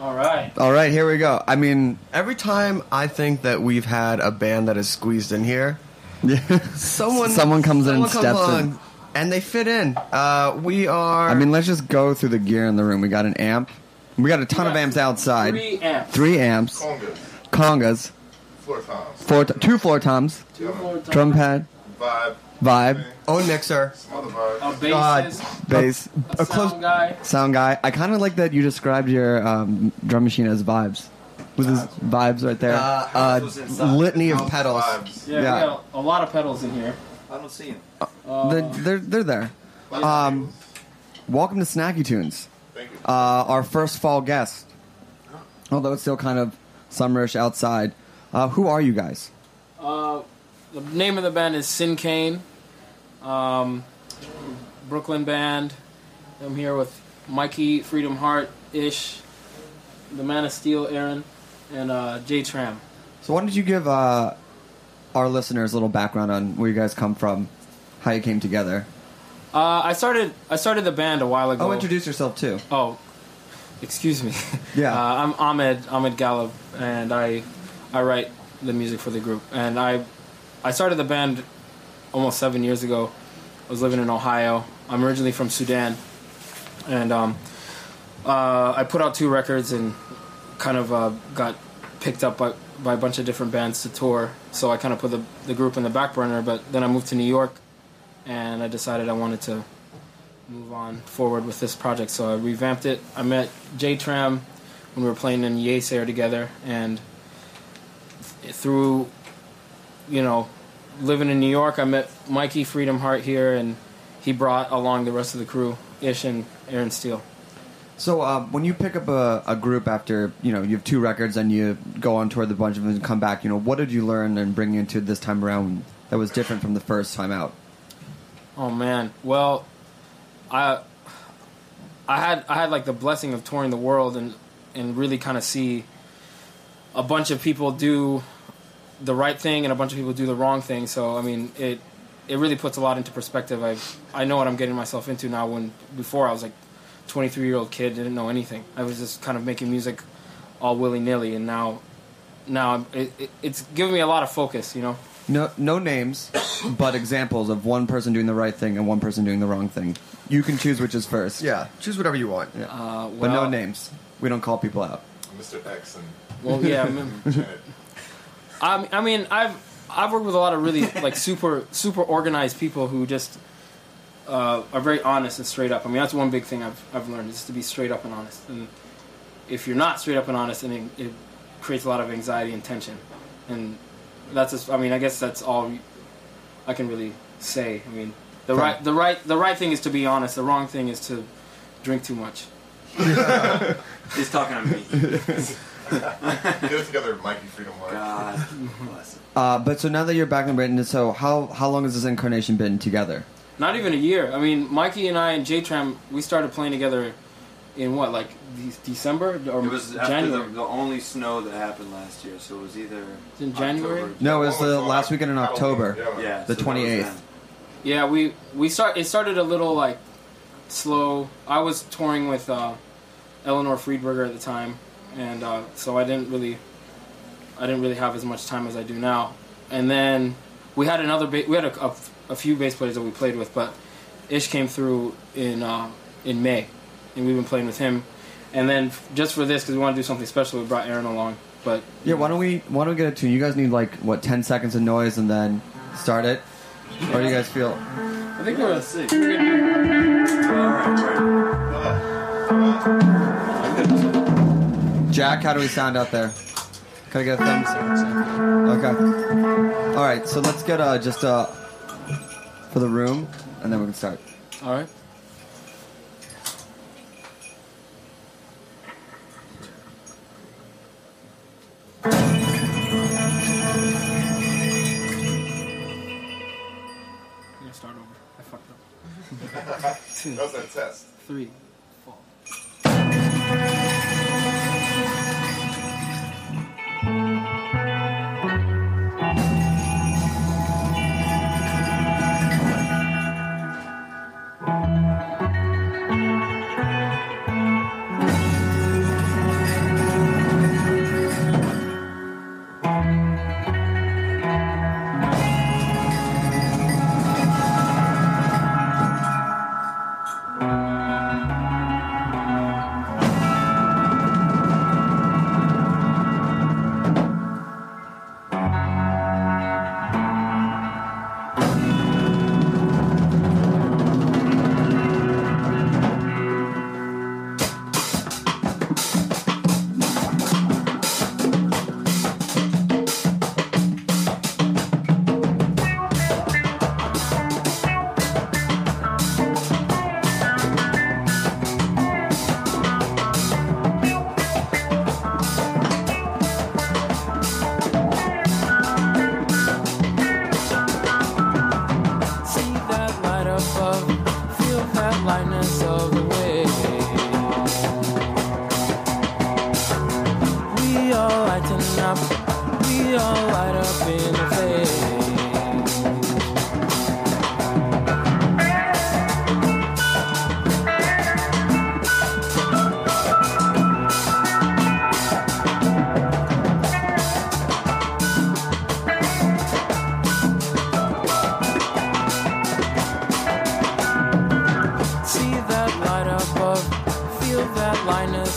All right. All right, here we go. I mean, every time I think that we've had a band that is squeezed in here, someone Someone comes in and comes steps in. and they fit in. Uh, we are. I mean, let's just go through the gear in the room. We got an amp. We got a ton of amps outside. Three amps. Three amps. Congas, Congas. floor toms, Four, t- two floor toms. Two more times. Drum pad. vibe, Vibe. own mixer, some other vibes. A God. bassist. Bass. A, A close sound guy. sound guy. I kind of like that you described your um, drum machine as vibes. With his vibes right there. uh, uh, litany of pedals. Yeah, Yeah. we got a, a lot of pedals in here. I don't see him. they're, they're, they're there. Um, welcome to Snacky Tunes. Thank you. Uh, our first fall guest. Although it's still kind of summerish outside. Uh, who are you guys? Uh, the name of the band is Sinkane. Um, Brooklyn band. I'm here with Mikey Freedom Hart Ish, the Man of Steel Aaron, and uh, Jay Tram. So why don't you give uh, our listeners a little background on where you guys come from, how you came together? Uh, I started I started the band a while ago. Oh, introduce yourself too. Oh, excuse me. Yeah. Uh, I'm Ahmed Ahmed Gallab, and I I write the music for the group. And I I started the band almost seven years ago. I was living in Ohio. I'm originally from Sudan, and um, uh, I put out two records and kind of uh, got picked up by by a bunch of different bands to tour. So I kind of put the the group in the back burner. But then I moved to New York, and I decided I wanted to move on forward with this project. So I revamped it. I met Jay Tram when we were playing in Yeasayer together, and th- through, you know, living in New York, I met Mikey Freedom Hart here, and he brought along the rest of the crew, Ish and Aaron Steele. So uh, when you pick up a, a group after you know you have two records and you go on tour with a bunch of them and come back, you know what did you learn and bring into this time around that was different from the first time out? Oh man, well, I I had I had like the blessing of touring the world and and really kind of see a bunch of people do the right thing and a bunch of people do the wrong thing. So I mean, it it really puts a lot into perspective. I I know what I'm getting myself into now. When before I was like 23 year old kid, didn't know anything. I was just kind of making music all willy nilly, and now now it, it, it's giving me a lot of focus. You know. No, no names, but examples of one person doing the right thing and one person doing the wrong thing. You can choose which is first. Yeah, choose whatever you want. Uh, but no names. We don't call people out. Mr. X and Well, yeah. I mean, Janet. I, I mean, I've I've worked with a lot of really like super super organized people who just uh, are very honest and straight up. I mean, that's one big thing I've I've learned is to be straight up and honest. And if you're not straight up and honest, then it, it creates a lot of anxiety and tension. And that's just, I mean, I guess that's all I can really say. I mean, The right, the right, the right thing is to be honest. The wrong thing is to drink too much. He's talking to me. Get it together, Mikey Freedom March. God bless him. Uh, but so now that you're back in Britain, so how how long has this incarnation been together? Not even a year. I mean, Mikey and I and J Tram, we started playing together in what, like de- December or It was after January? the, the only snow that happened last year, so it was either in January? October- No, it was the last weekend in October. Yeah, the so that was 28th. Yeah, we we start. It started a little like slow. I was touring with uh, Eleanor Friedberger at the time, and uh, so I didn't really, I didn't really have as much time as I do now. And then we had another. Ba- we had a, a, a few bass players that we played with, but Ish came through in uh, in May, and we've been playing with him. And then just for this, because we want to do something special, we brought Aaron along. But Yeah, why don't we why don't we get a tune? You guys need like what ten seconds of noise and then start it. How do you guys feel? I think we're. Gonna see. Jack, how do we sound out there? Can I get a thumbs? Up? Okay. All right, so let's get uh, just uh, for the room, and then we can start. All right. I'm start over. I fucked up. Two, That was that test. three.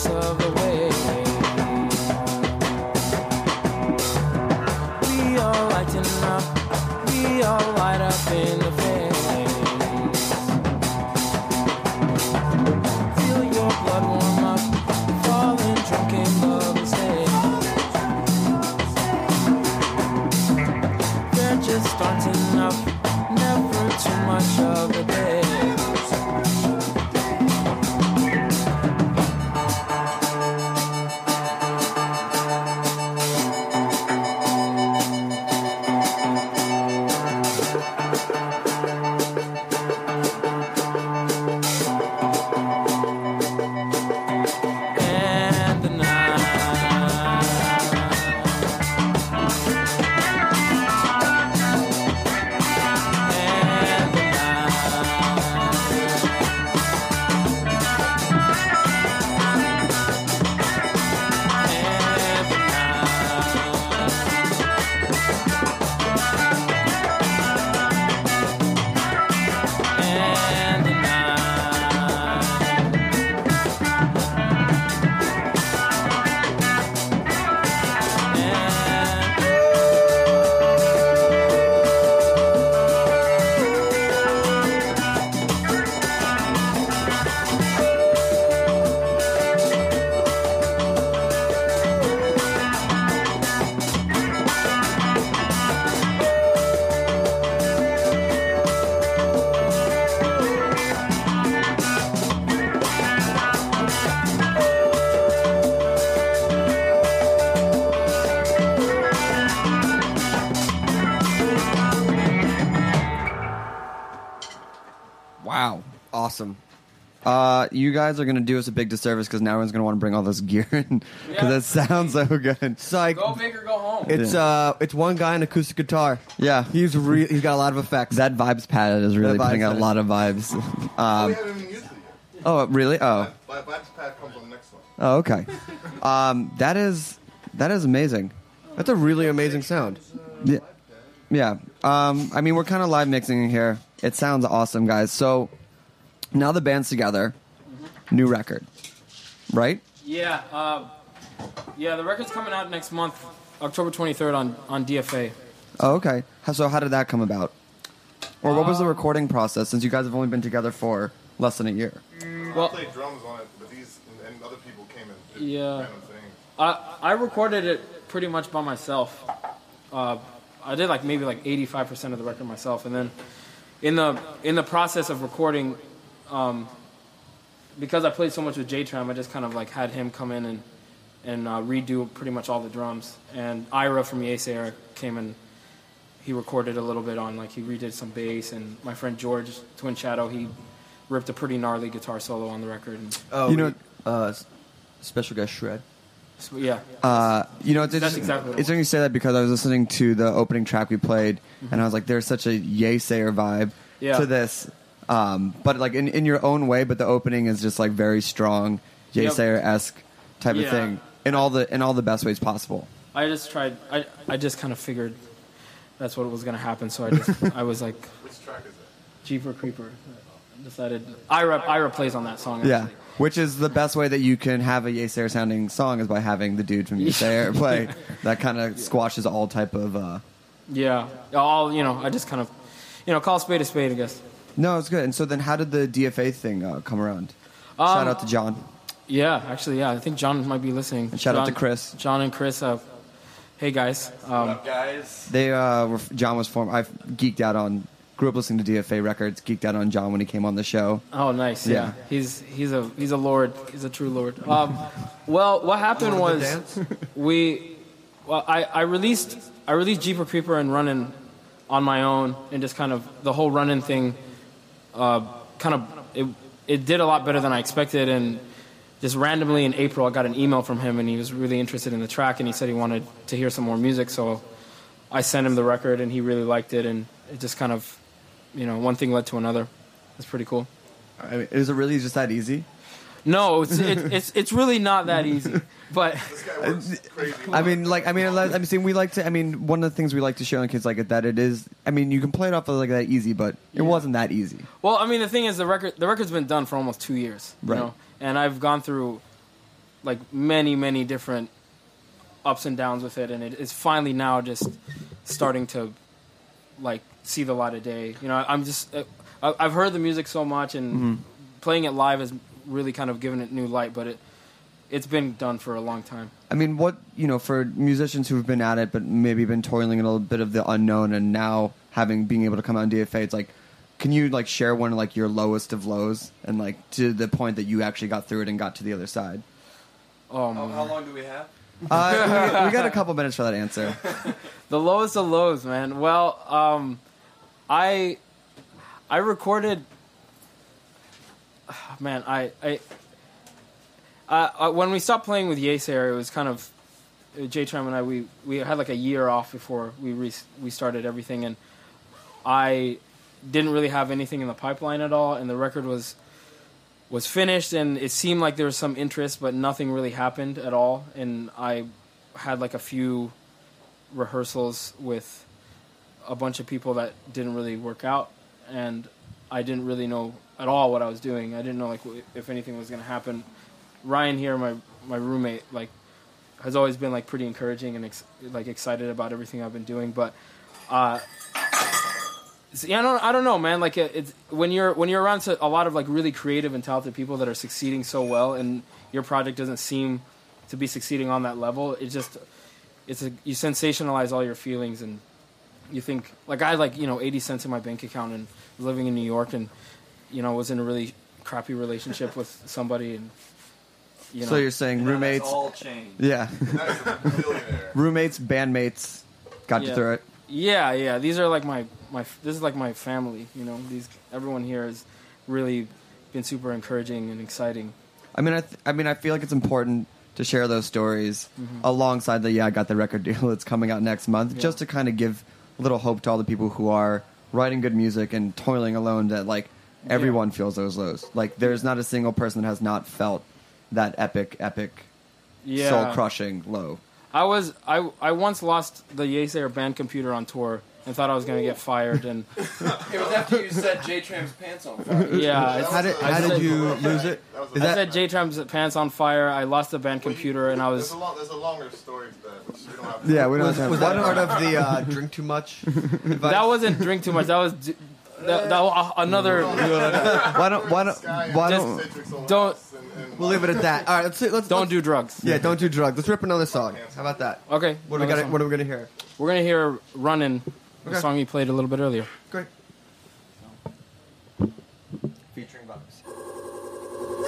Of the guys are gonna do us a big disservice because now everyone's gonna want to bring all this gear in because Yeah. it sounds so good. Psych. Go big or go home. It's uh, it's one guy on acoustic guitar. Yeah, He's re- he's got a lot of effects. that vibes pad is really That vibes putting out a pad. lot of vibes. Oh, Um, we haven't even used it yet. oh, really? Oh, Black Black's pad comes on the next one. oh, okay. Um, that is that is amazing. That's a really amazing sound. Yeah, yeah. Um, I mean, we're kind of live mixing here. It sounds awesome, guys. So now the band's together. New record, right? Yeah, uh, yeah. The record's coming out next month, October 23rd on on DFA. Oh, okay. So how did that come about? Or what was the recording process since you guys have only been together for less than a year? Well- I played drums on it, but these and, and other people came and did Yeah. random things. I I recorded it pretty much by myself. Uh, I did like maybe like 85% of the record myself, and then in the in the process of recording, um, because I played so much with J Tram, I just kind of like had him come in and and uh, redo pretty much all the drums. And Ira from Yeasayer came and he recorded a little bit on like he redid some bass, and my friend George Twin Shadow he ripped a pretty gnarly guitar solo on the record. And, Oh, You know- uh, special guest shred. so, yeah, Uh, you know, it's That's interesting, exactly what it's interesting you say that because I was listening to the opening track we played, and I was like, there's such a Yeasayer vibe Yeah. to this. Um, but like in, in your own way, but the opening is just like very strong, yay Yep. sayer esque type of thing in all the in all the best ways possible. I just tried. I I just kind of figured that's what was gonna happen. So I just I was like Which track is it? Jeeper Creeper. I decided Ira Ira plays on that song. Yeah. actually. Which is the best way that you can have a Yeasayer sounding song is by having the dude from Yay Sayer play. That kind of squashes all type of. Uh... Yeah. All you know. I just kind of you know call a spade a spade. I guess. No, it's good. And so then, how did the DFA thing uh, come around? Um, shout out to John. Yeah. Actually, yeah. I think John might be listening. And shout out to Chris. John and Chris. Uh, hey guys. Um, guys. They uh, were, John was formed. I geeked out on. Grew up listening to DFA records. Geeked out on John when he came on the show. Oh, nice. Yeah. Yeah. He's he's a he's a lord. He's a true lord. Um, well, what happened was we well I, I released I released Jeeper Creeper and Runnin' on my own and just kind of the whole Runnin' thing uh, kind of it, it did a lot better than I expected and just randomly in April I got an email from him and he was really interested in the track and he said he wanted to hear some more music so I sent him the record and he really liked it and it just kind of you know one thing led to another. It's pretty cool. I mean, is it really just that easy? No, it's it, it's it's really not that easy. But This guy works crazy. I mean, like, I mean, I I'm saying we like to. I mean, one of the things we like to show on kids like that it is. I mean, you can play it off of like that easy, but it wasn't that easy. well, I mean, the thing is, the record the record's been done for almost two years, you Right. know, and I've gone through like many many different ups and downs with it, and it is finally now just starting to like see the light of day. You know, I'm just uh, I- I've heard the music so much, and playing it live has really kind of given it new light, but it it's been done for a long time. I mean, what you know, for musicians who've been at it, but maybe been toiling in a little bit of the unknown, and now having being able to come out on DFA, it's like, can you like share one of like your lowest of lows, and like to the point that you actually got through it and got to the other side? Oh, How, man. how long do we have? Uh, we, we got a couple minutes for that answer. The lowest of lows, man. Well, um, I I recorded. Man, I I. Uh, uh, when we stopped playing with Yeasayer, it was kind of J Tram and I. We, we had like a year off before we re- we started everything, and I didn't really have anything in the pipeline at all. And the record was was finished, and it seemed like there was some interest, but nothing really happened at all. And I had like a few rehearsals with a bunch of people that didn't really work out, and I didn't really know at all what I was doing. I didn't know like if anything was going to happen. Ryan here, my my roommate, like has always been like pretty encouraging and ex- like excited about everything I've been doing, but. Uh, yeah, I don't, I don't know, man. Like it, it's when you're when you're around to a lot of like really creative and talented people that are succeeding so well, and your project doesn't seem to be succeeding on that level. It just it's a, you sensationalize all your feelings and you think like I had like you know eighty cents in my bank account and living in New York and you know was in a really crappy relationship with somebody and you know So you're saying And now that's roommates? all changed. Yeah, Now he's a billionaire. roommates, bandmates got you Yeah. through it. Yeah, yeah. These are like my my. This is like my family. You know, these everyone here is really been super encouraging and exciting. I mean, I, th- I mean, I feel like it's important to share those stories Mhm. alongside the yeah, I got the record deal that's coming out next month, Yeah. just to kind of give a little hope to all the people who are writing good music and toiling alone. That like everyone feels those lows. Like there's not a single person that has not felt that epic, epic, Yeah. soul crushing low. I was I I once lost the Yeasayer band computer on tour and thought I was gonna get fired and It was after you set J Tram's pants on fire. yeah. How did- I how did said- you lose it? Is I that- set J Tram's pants on fire. I lost the band computer and I was There's a, long, there's a longer story to that, which we don't have to Yeah, we don't Was, have was why that don't- part of the uh, drink too much? advice? that wasn't drink too much. That was d- that, that was another. why don't why don't why Just don't don't we'll leave it at that. All right, let's let's don't let's- do drugs. Yeah, don't do drugs. Let's rip another song. How about that? Okay. What are we another gonna song. What are we gonna hear? We're gonna hear "Runnin'," the Okay. song you played a little bit earlier. Great. Featuring Bugs.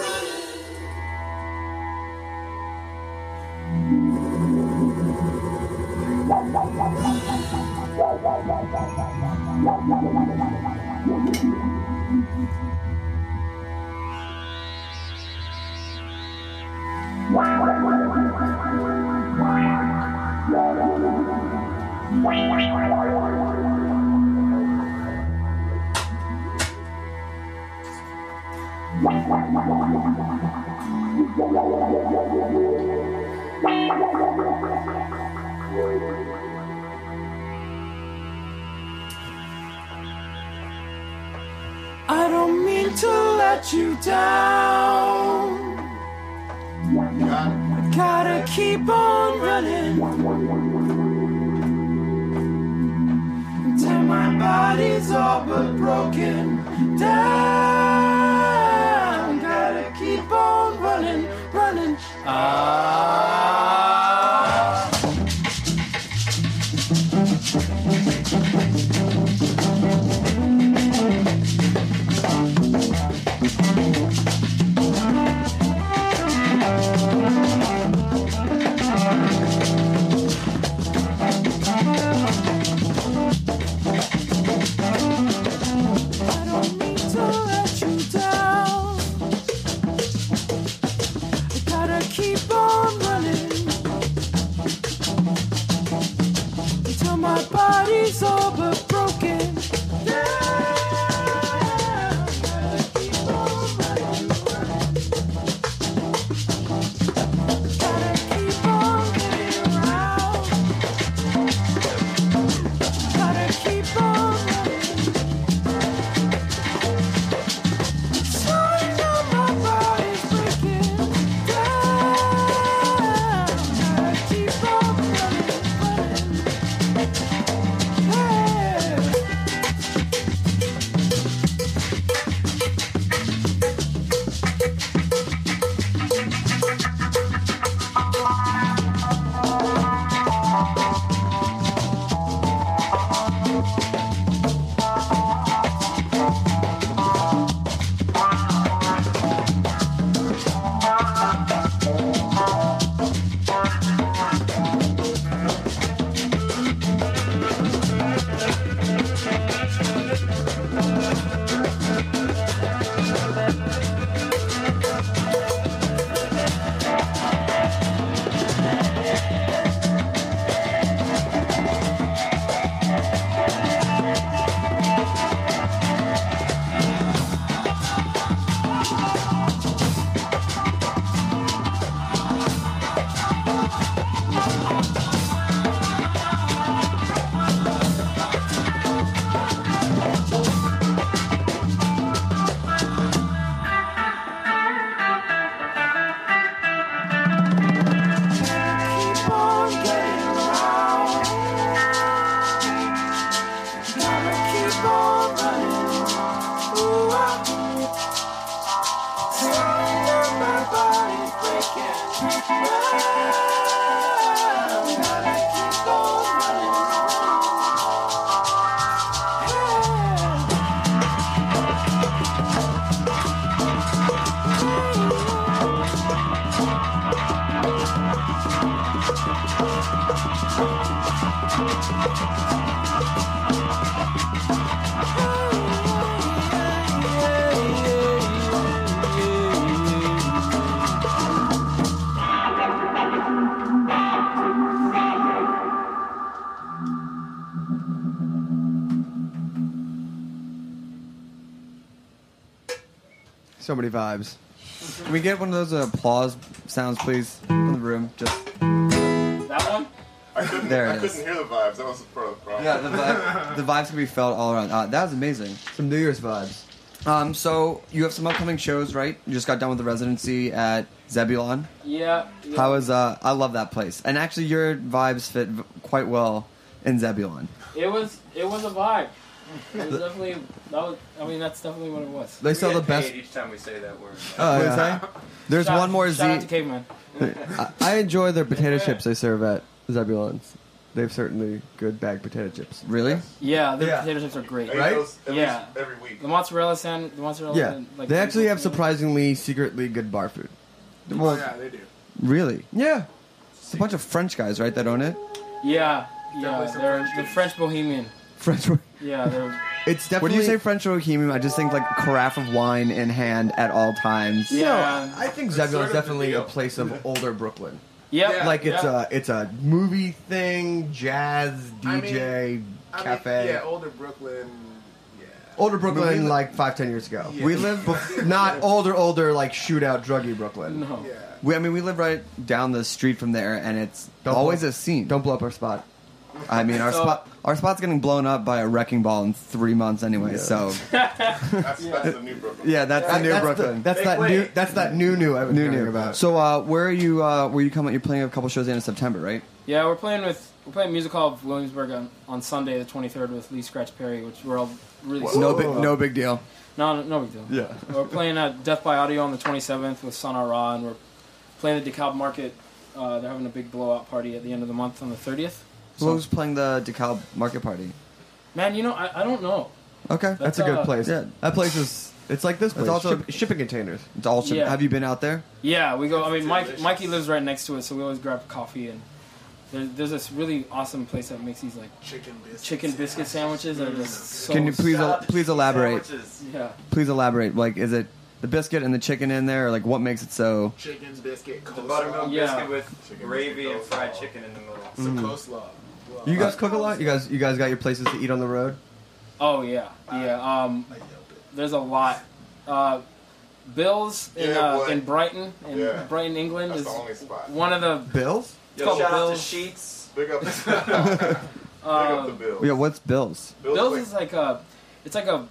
I don't mean to let you down. I gotta keep on running until my body's all but broken down. Gotta keep on running, running. Ah. So many vibes. Can we get one of those uh, applause sounds, please, from the room? Just That one? I couldn't, There it I is. couldn't hear the vibes. That was the pro- problem. yeah, the, vibe, the vibes can be felt all around. Uh, that was amazing. Some New Year's vibes. Um, so you have some upcoming shows, right? You just got done with the residency at Zebulon. Yeah. yeah. How is uh? I love that place, and actually your vibes fit v- quite well in Zebulon. It was it was a vibe. It was definitely that was. I mean, that's definitely what it was. They sell the best. each time we say that word. Oh, What yeah. is that? There's Shout- one more Shout out Z. to Caveman. I, I enjoy their potato chips they serve at Zebulon's. They have certainly good bagged potato chips. Really? Yeah, their Yeah. potato chips are great. I Right? those at Yeah. least every week. The mozzarella sand, the mozzarella. Yeah, and, like, they actually have people- surprisingly secretly good bar food. Well, yeah, they do. really? Yeah, It's a bunch of French guys, right? That own it. Yeah, yeah, Definitely some they're French the dish. French Bohemian. French. Yeah, they're it's definitely. When definitely. you say French Bohemian, I just think like carafe of wine in hand at all times. Yeah. No, I think It's Zebulon's sort of the definitely a place of older Brooklyn. yep, like it's yeah. a it's a movie thing, jazz, DJ, I cafe. Mean, yeah, older Brooklyn. Yeah. Older Brooklyn, But li- like five, ten years ago. Yeah. We live. Not older, older, like shootout, druggy Brooklyn. no. Yeah. We, I mean, we live right down the street from there, and it's Don't always blow- a scene. Don't blow up our spot. I mean, our So- spot, our spot's getting blown up by a wrecking ball in three months anyway. Yeah. So That's, that's the new Brooklyn. yeah, that's the new that's Brooklyn. The, that's Make that way. new. That's that new new. I've been new hearing new. about. So uh, where are you? Uh, where you coming? You're playing a couple shows in September, right? Yeah, we're playing with we're playing Music Hall of Williamsburg on, on Sunday the 23rd with Lee Scratch Perry, which we're all really No big, no big deal. no no, no big deal. Yeah. We're playing at Death by Audio on the 27th with Sun Ra, and we're playing the DeKalb Market. Uh, they're having a big blowout party at the end of the month on the 30th. Who's playing the DeKalb Market Party? Man, you know, I, I don't know. Okay, that's a good uh, place. Yeah. That place is. It's like this It's also- Ship- shipping containers. It's all. ship- Yeah. Have you been out there? Yeah, we go. I mean, Mike. Mikey lives right next to it, so we always grab coffee. And there, there's this really awesome place that makes these like Chicken biscuits. chicken biscuit sandwiches that are just so. Can you please el- please elaborate? Yeah. Please elaborate. Like, is it the biscuit and the chicken in there, or like what makes it so? Chicken's biscuit. The buttermilk Yeah. biscuit with Chicken gravy biscuit and fried chicken in the middle. Some Mm. coleslaw. Wow. You guys cook a lot. You guys. You guys got your places to eat on the road. Oh yeah, yeah. Um, I yelled it. there's a lot. Uh, Bill's in Yeah, uh, in Brighton, in Yeah. Brighton, England, That's is the only spot. one of the. Bills. It's Yo, called shout out to Bill's. Sheets. Big up, big up Uh, the Bills. Yeah, what's Bill's? Bills, Bill's is like a, it's like a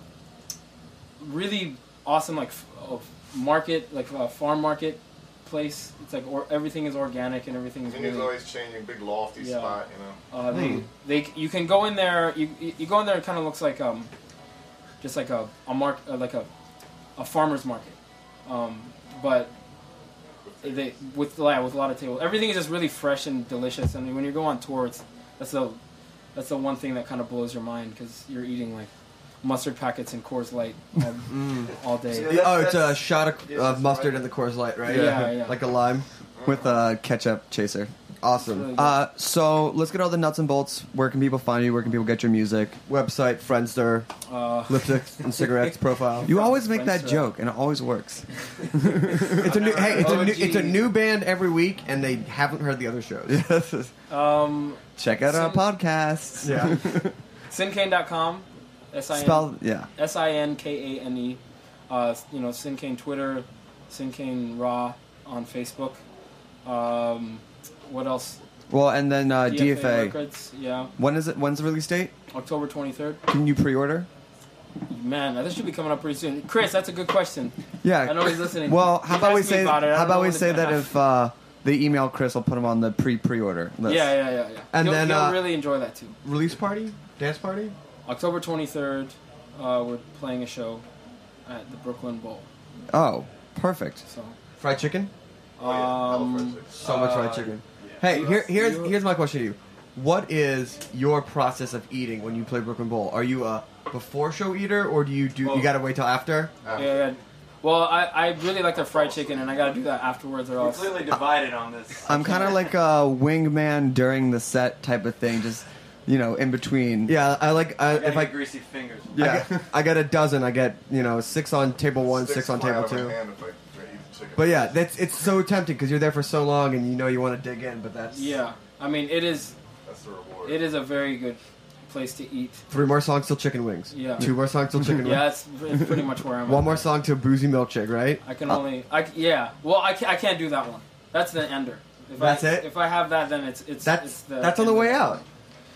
really awesome like f- uh, market, like a farm market place. It's like or, everything is organic and everything is And he's really. always changing, big lofty Yeah. spot, you know. Uh, Hmm. they, they you can go in there. You you you go in there. It kind of looks like um, just like a a mark uh, like a a farmer's market, um, but they with yeah, with a lot of tables. Everything is just really fresh and delicious. I And when you go on tour, it's that's the that's the one thing that kind of blows your mind because you're eating like mustard packets and Coors Light all, all day. Yeah, Yeah, oh, it's a shot of, yes, of that's mustard right. in the Coors Light, right? Yeah, yeah. Like a lime. With a ketchup chaser. Awesome. Really Uh, so let's get all the nuts and bolts. Where can people find you? Where can people get your music? Website, Friendster, Uh, lipsticks and cigarettes profile. You always make that Friendster. joke, and it always works. It's a new. Hey, it's a new. It's a new band every week, and they haven't heard the other shows. um, Check out our Sin- podcasts. Yeah. sinkane.com. S I N Spell yeah. S I N K A N E. Uh, you know, Sin Sinkane Twitter, Sin Sinkane Raw on Facebook. Um, what else? Well, and then uh, DFA, DFA. Records. Yeah, When is it? When's the release date? October twenty third. Can you pre-order? Man, this should be coming up pretty soon. Chris, that's a good question. Yeah. I know he's listening. Well, how He about we asked me say? about it. I How about we say that if uh, they email Chris, we'll put him on the pre-pre-order list. Yeah, yeah, yeah, yeah. And He'll- then, he'll uh, really enjoy that too. Release party, dance party. October twenty third, uh, we're playing a show at the Brooklyn Bowl. Oh, perfect. So, Fried chicken. Oh, yeah. Um, fried. So much fried Uh, chicken. Hey, here, here's here's my question to you. What is your process of eating when you play Brooklyn Bowl? Are you a before show eater, or do you do Well- you gotta wait till after? After. yeah, yeah. Well, I, I really like their fried chicken, and I got to do that afterwards, or We're else. clearly divided on this. I'm kind of like a wingman during the set type of thing, just you know, in between. Yeah, I like I, I if I greasy fingers. I get, I get a dozen. I get you know six on table one, six on fly table out of my two. hand if I eat the chicken. But yeah, that's it's so tempting because you're there for so long and you know you want to dig in, but that's Yeah, I mean, it is that's the reward. it is a very good place to eat. Three more songs till chicken wings. Yeah. Two more songs till chicken Yeah, wings. it's, it's pretty much where I'm. At. One at. more song to boozy milkshake, right? I can only. I c- yeah. Well, I, ca- I can't do that one. That's the ender. If That's I, it? If I have that, then it's it's That's it's the that's on the end way of out.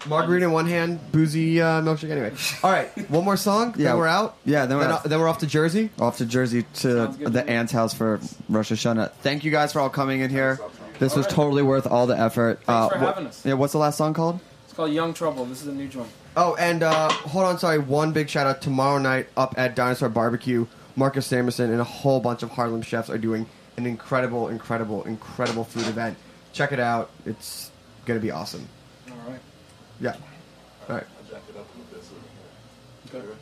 Margarita in one hand, boozy uh, milkshake. Anyway, all right, one more song. Yeah, then we're out. Yeah, then we're Then, out. then we're off to Jersey. off to Jersey to the to aunt's house for Rosh Hashanah. Thank you guys for all coming in here. This was totally worth all the effort. Uh, for wha- having us. Yeah, what's the last song called? It's called Young Trouble. This is a new joint. Oh, and uh, hold on, sorry. One big shout out tomorrow night up at Dinosaur Barbecue. Marcus Samuelsson and a whole bunch of Harlem chefs are doing an incredible, incredible, incredible food event. Check it out. It's gonna be awesome. All right. Yeah. All right. I jacked it up a little bit so we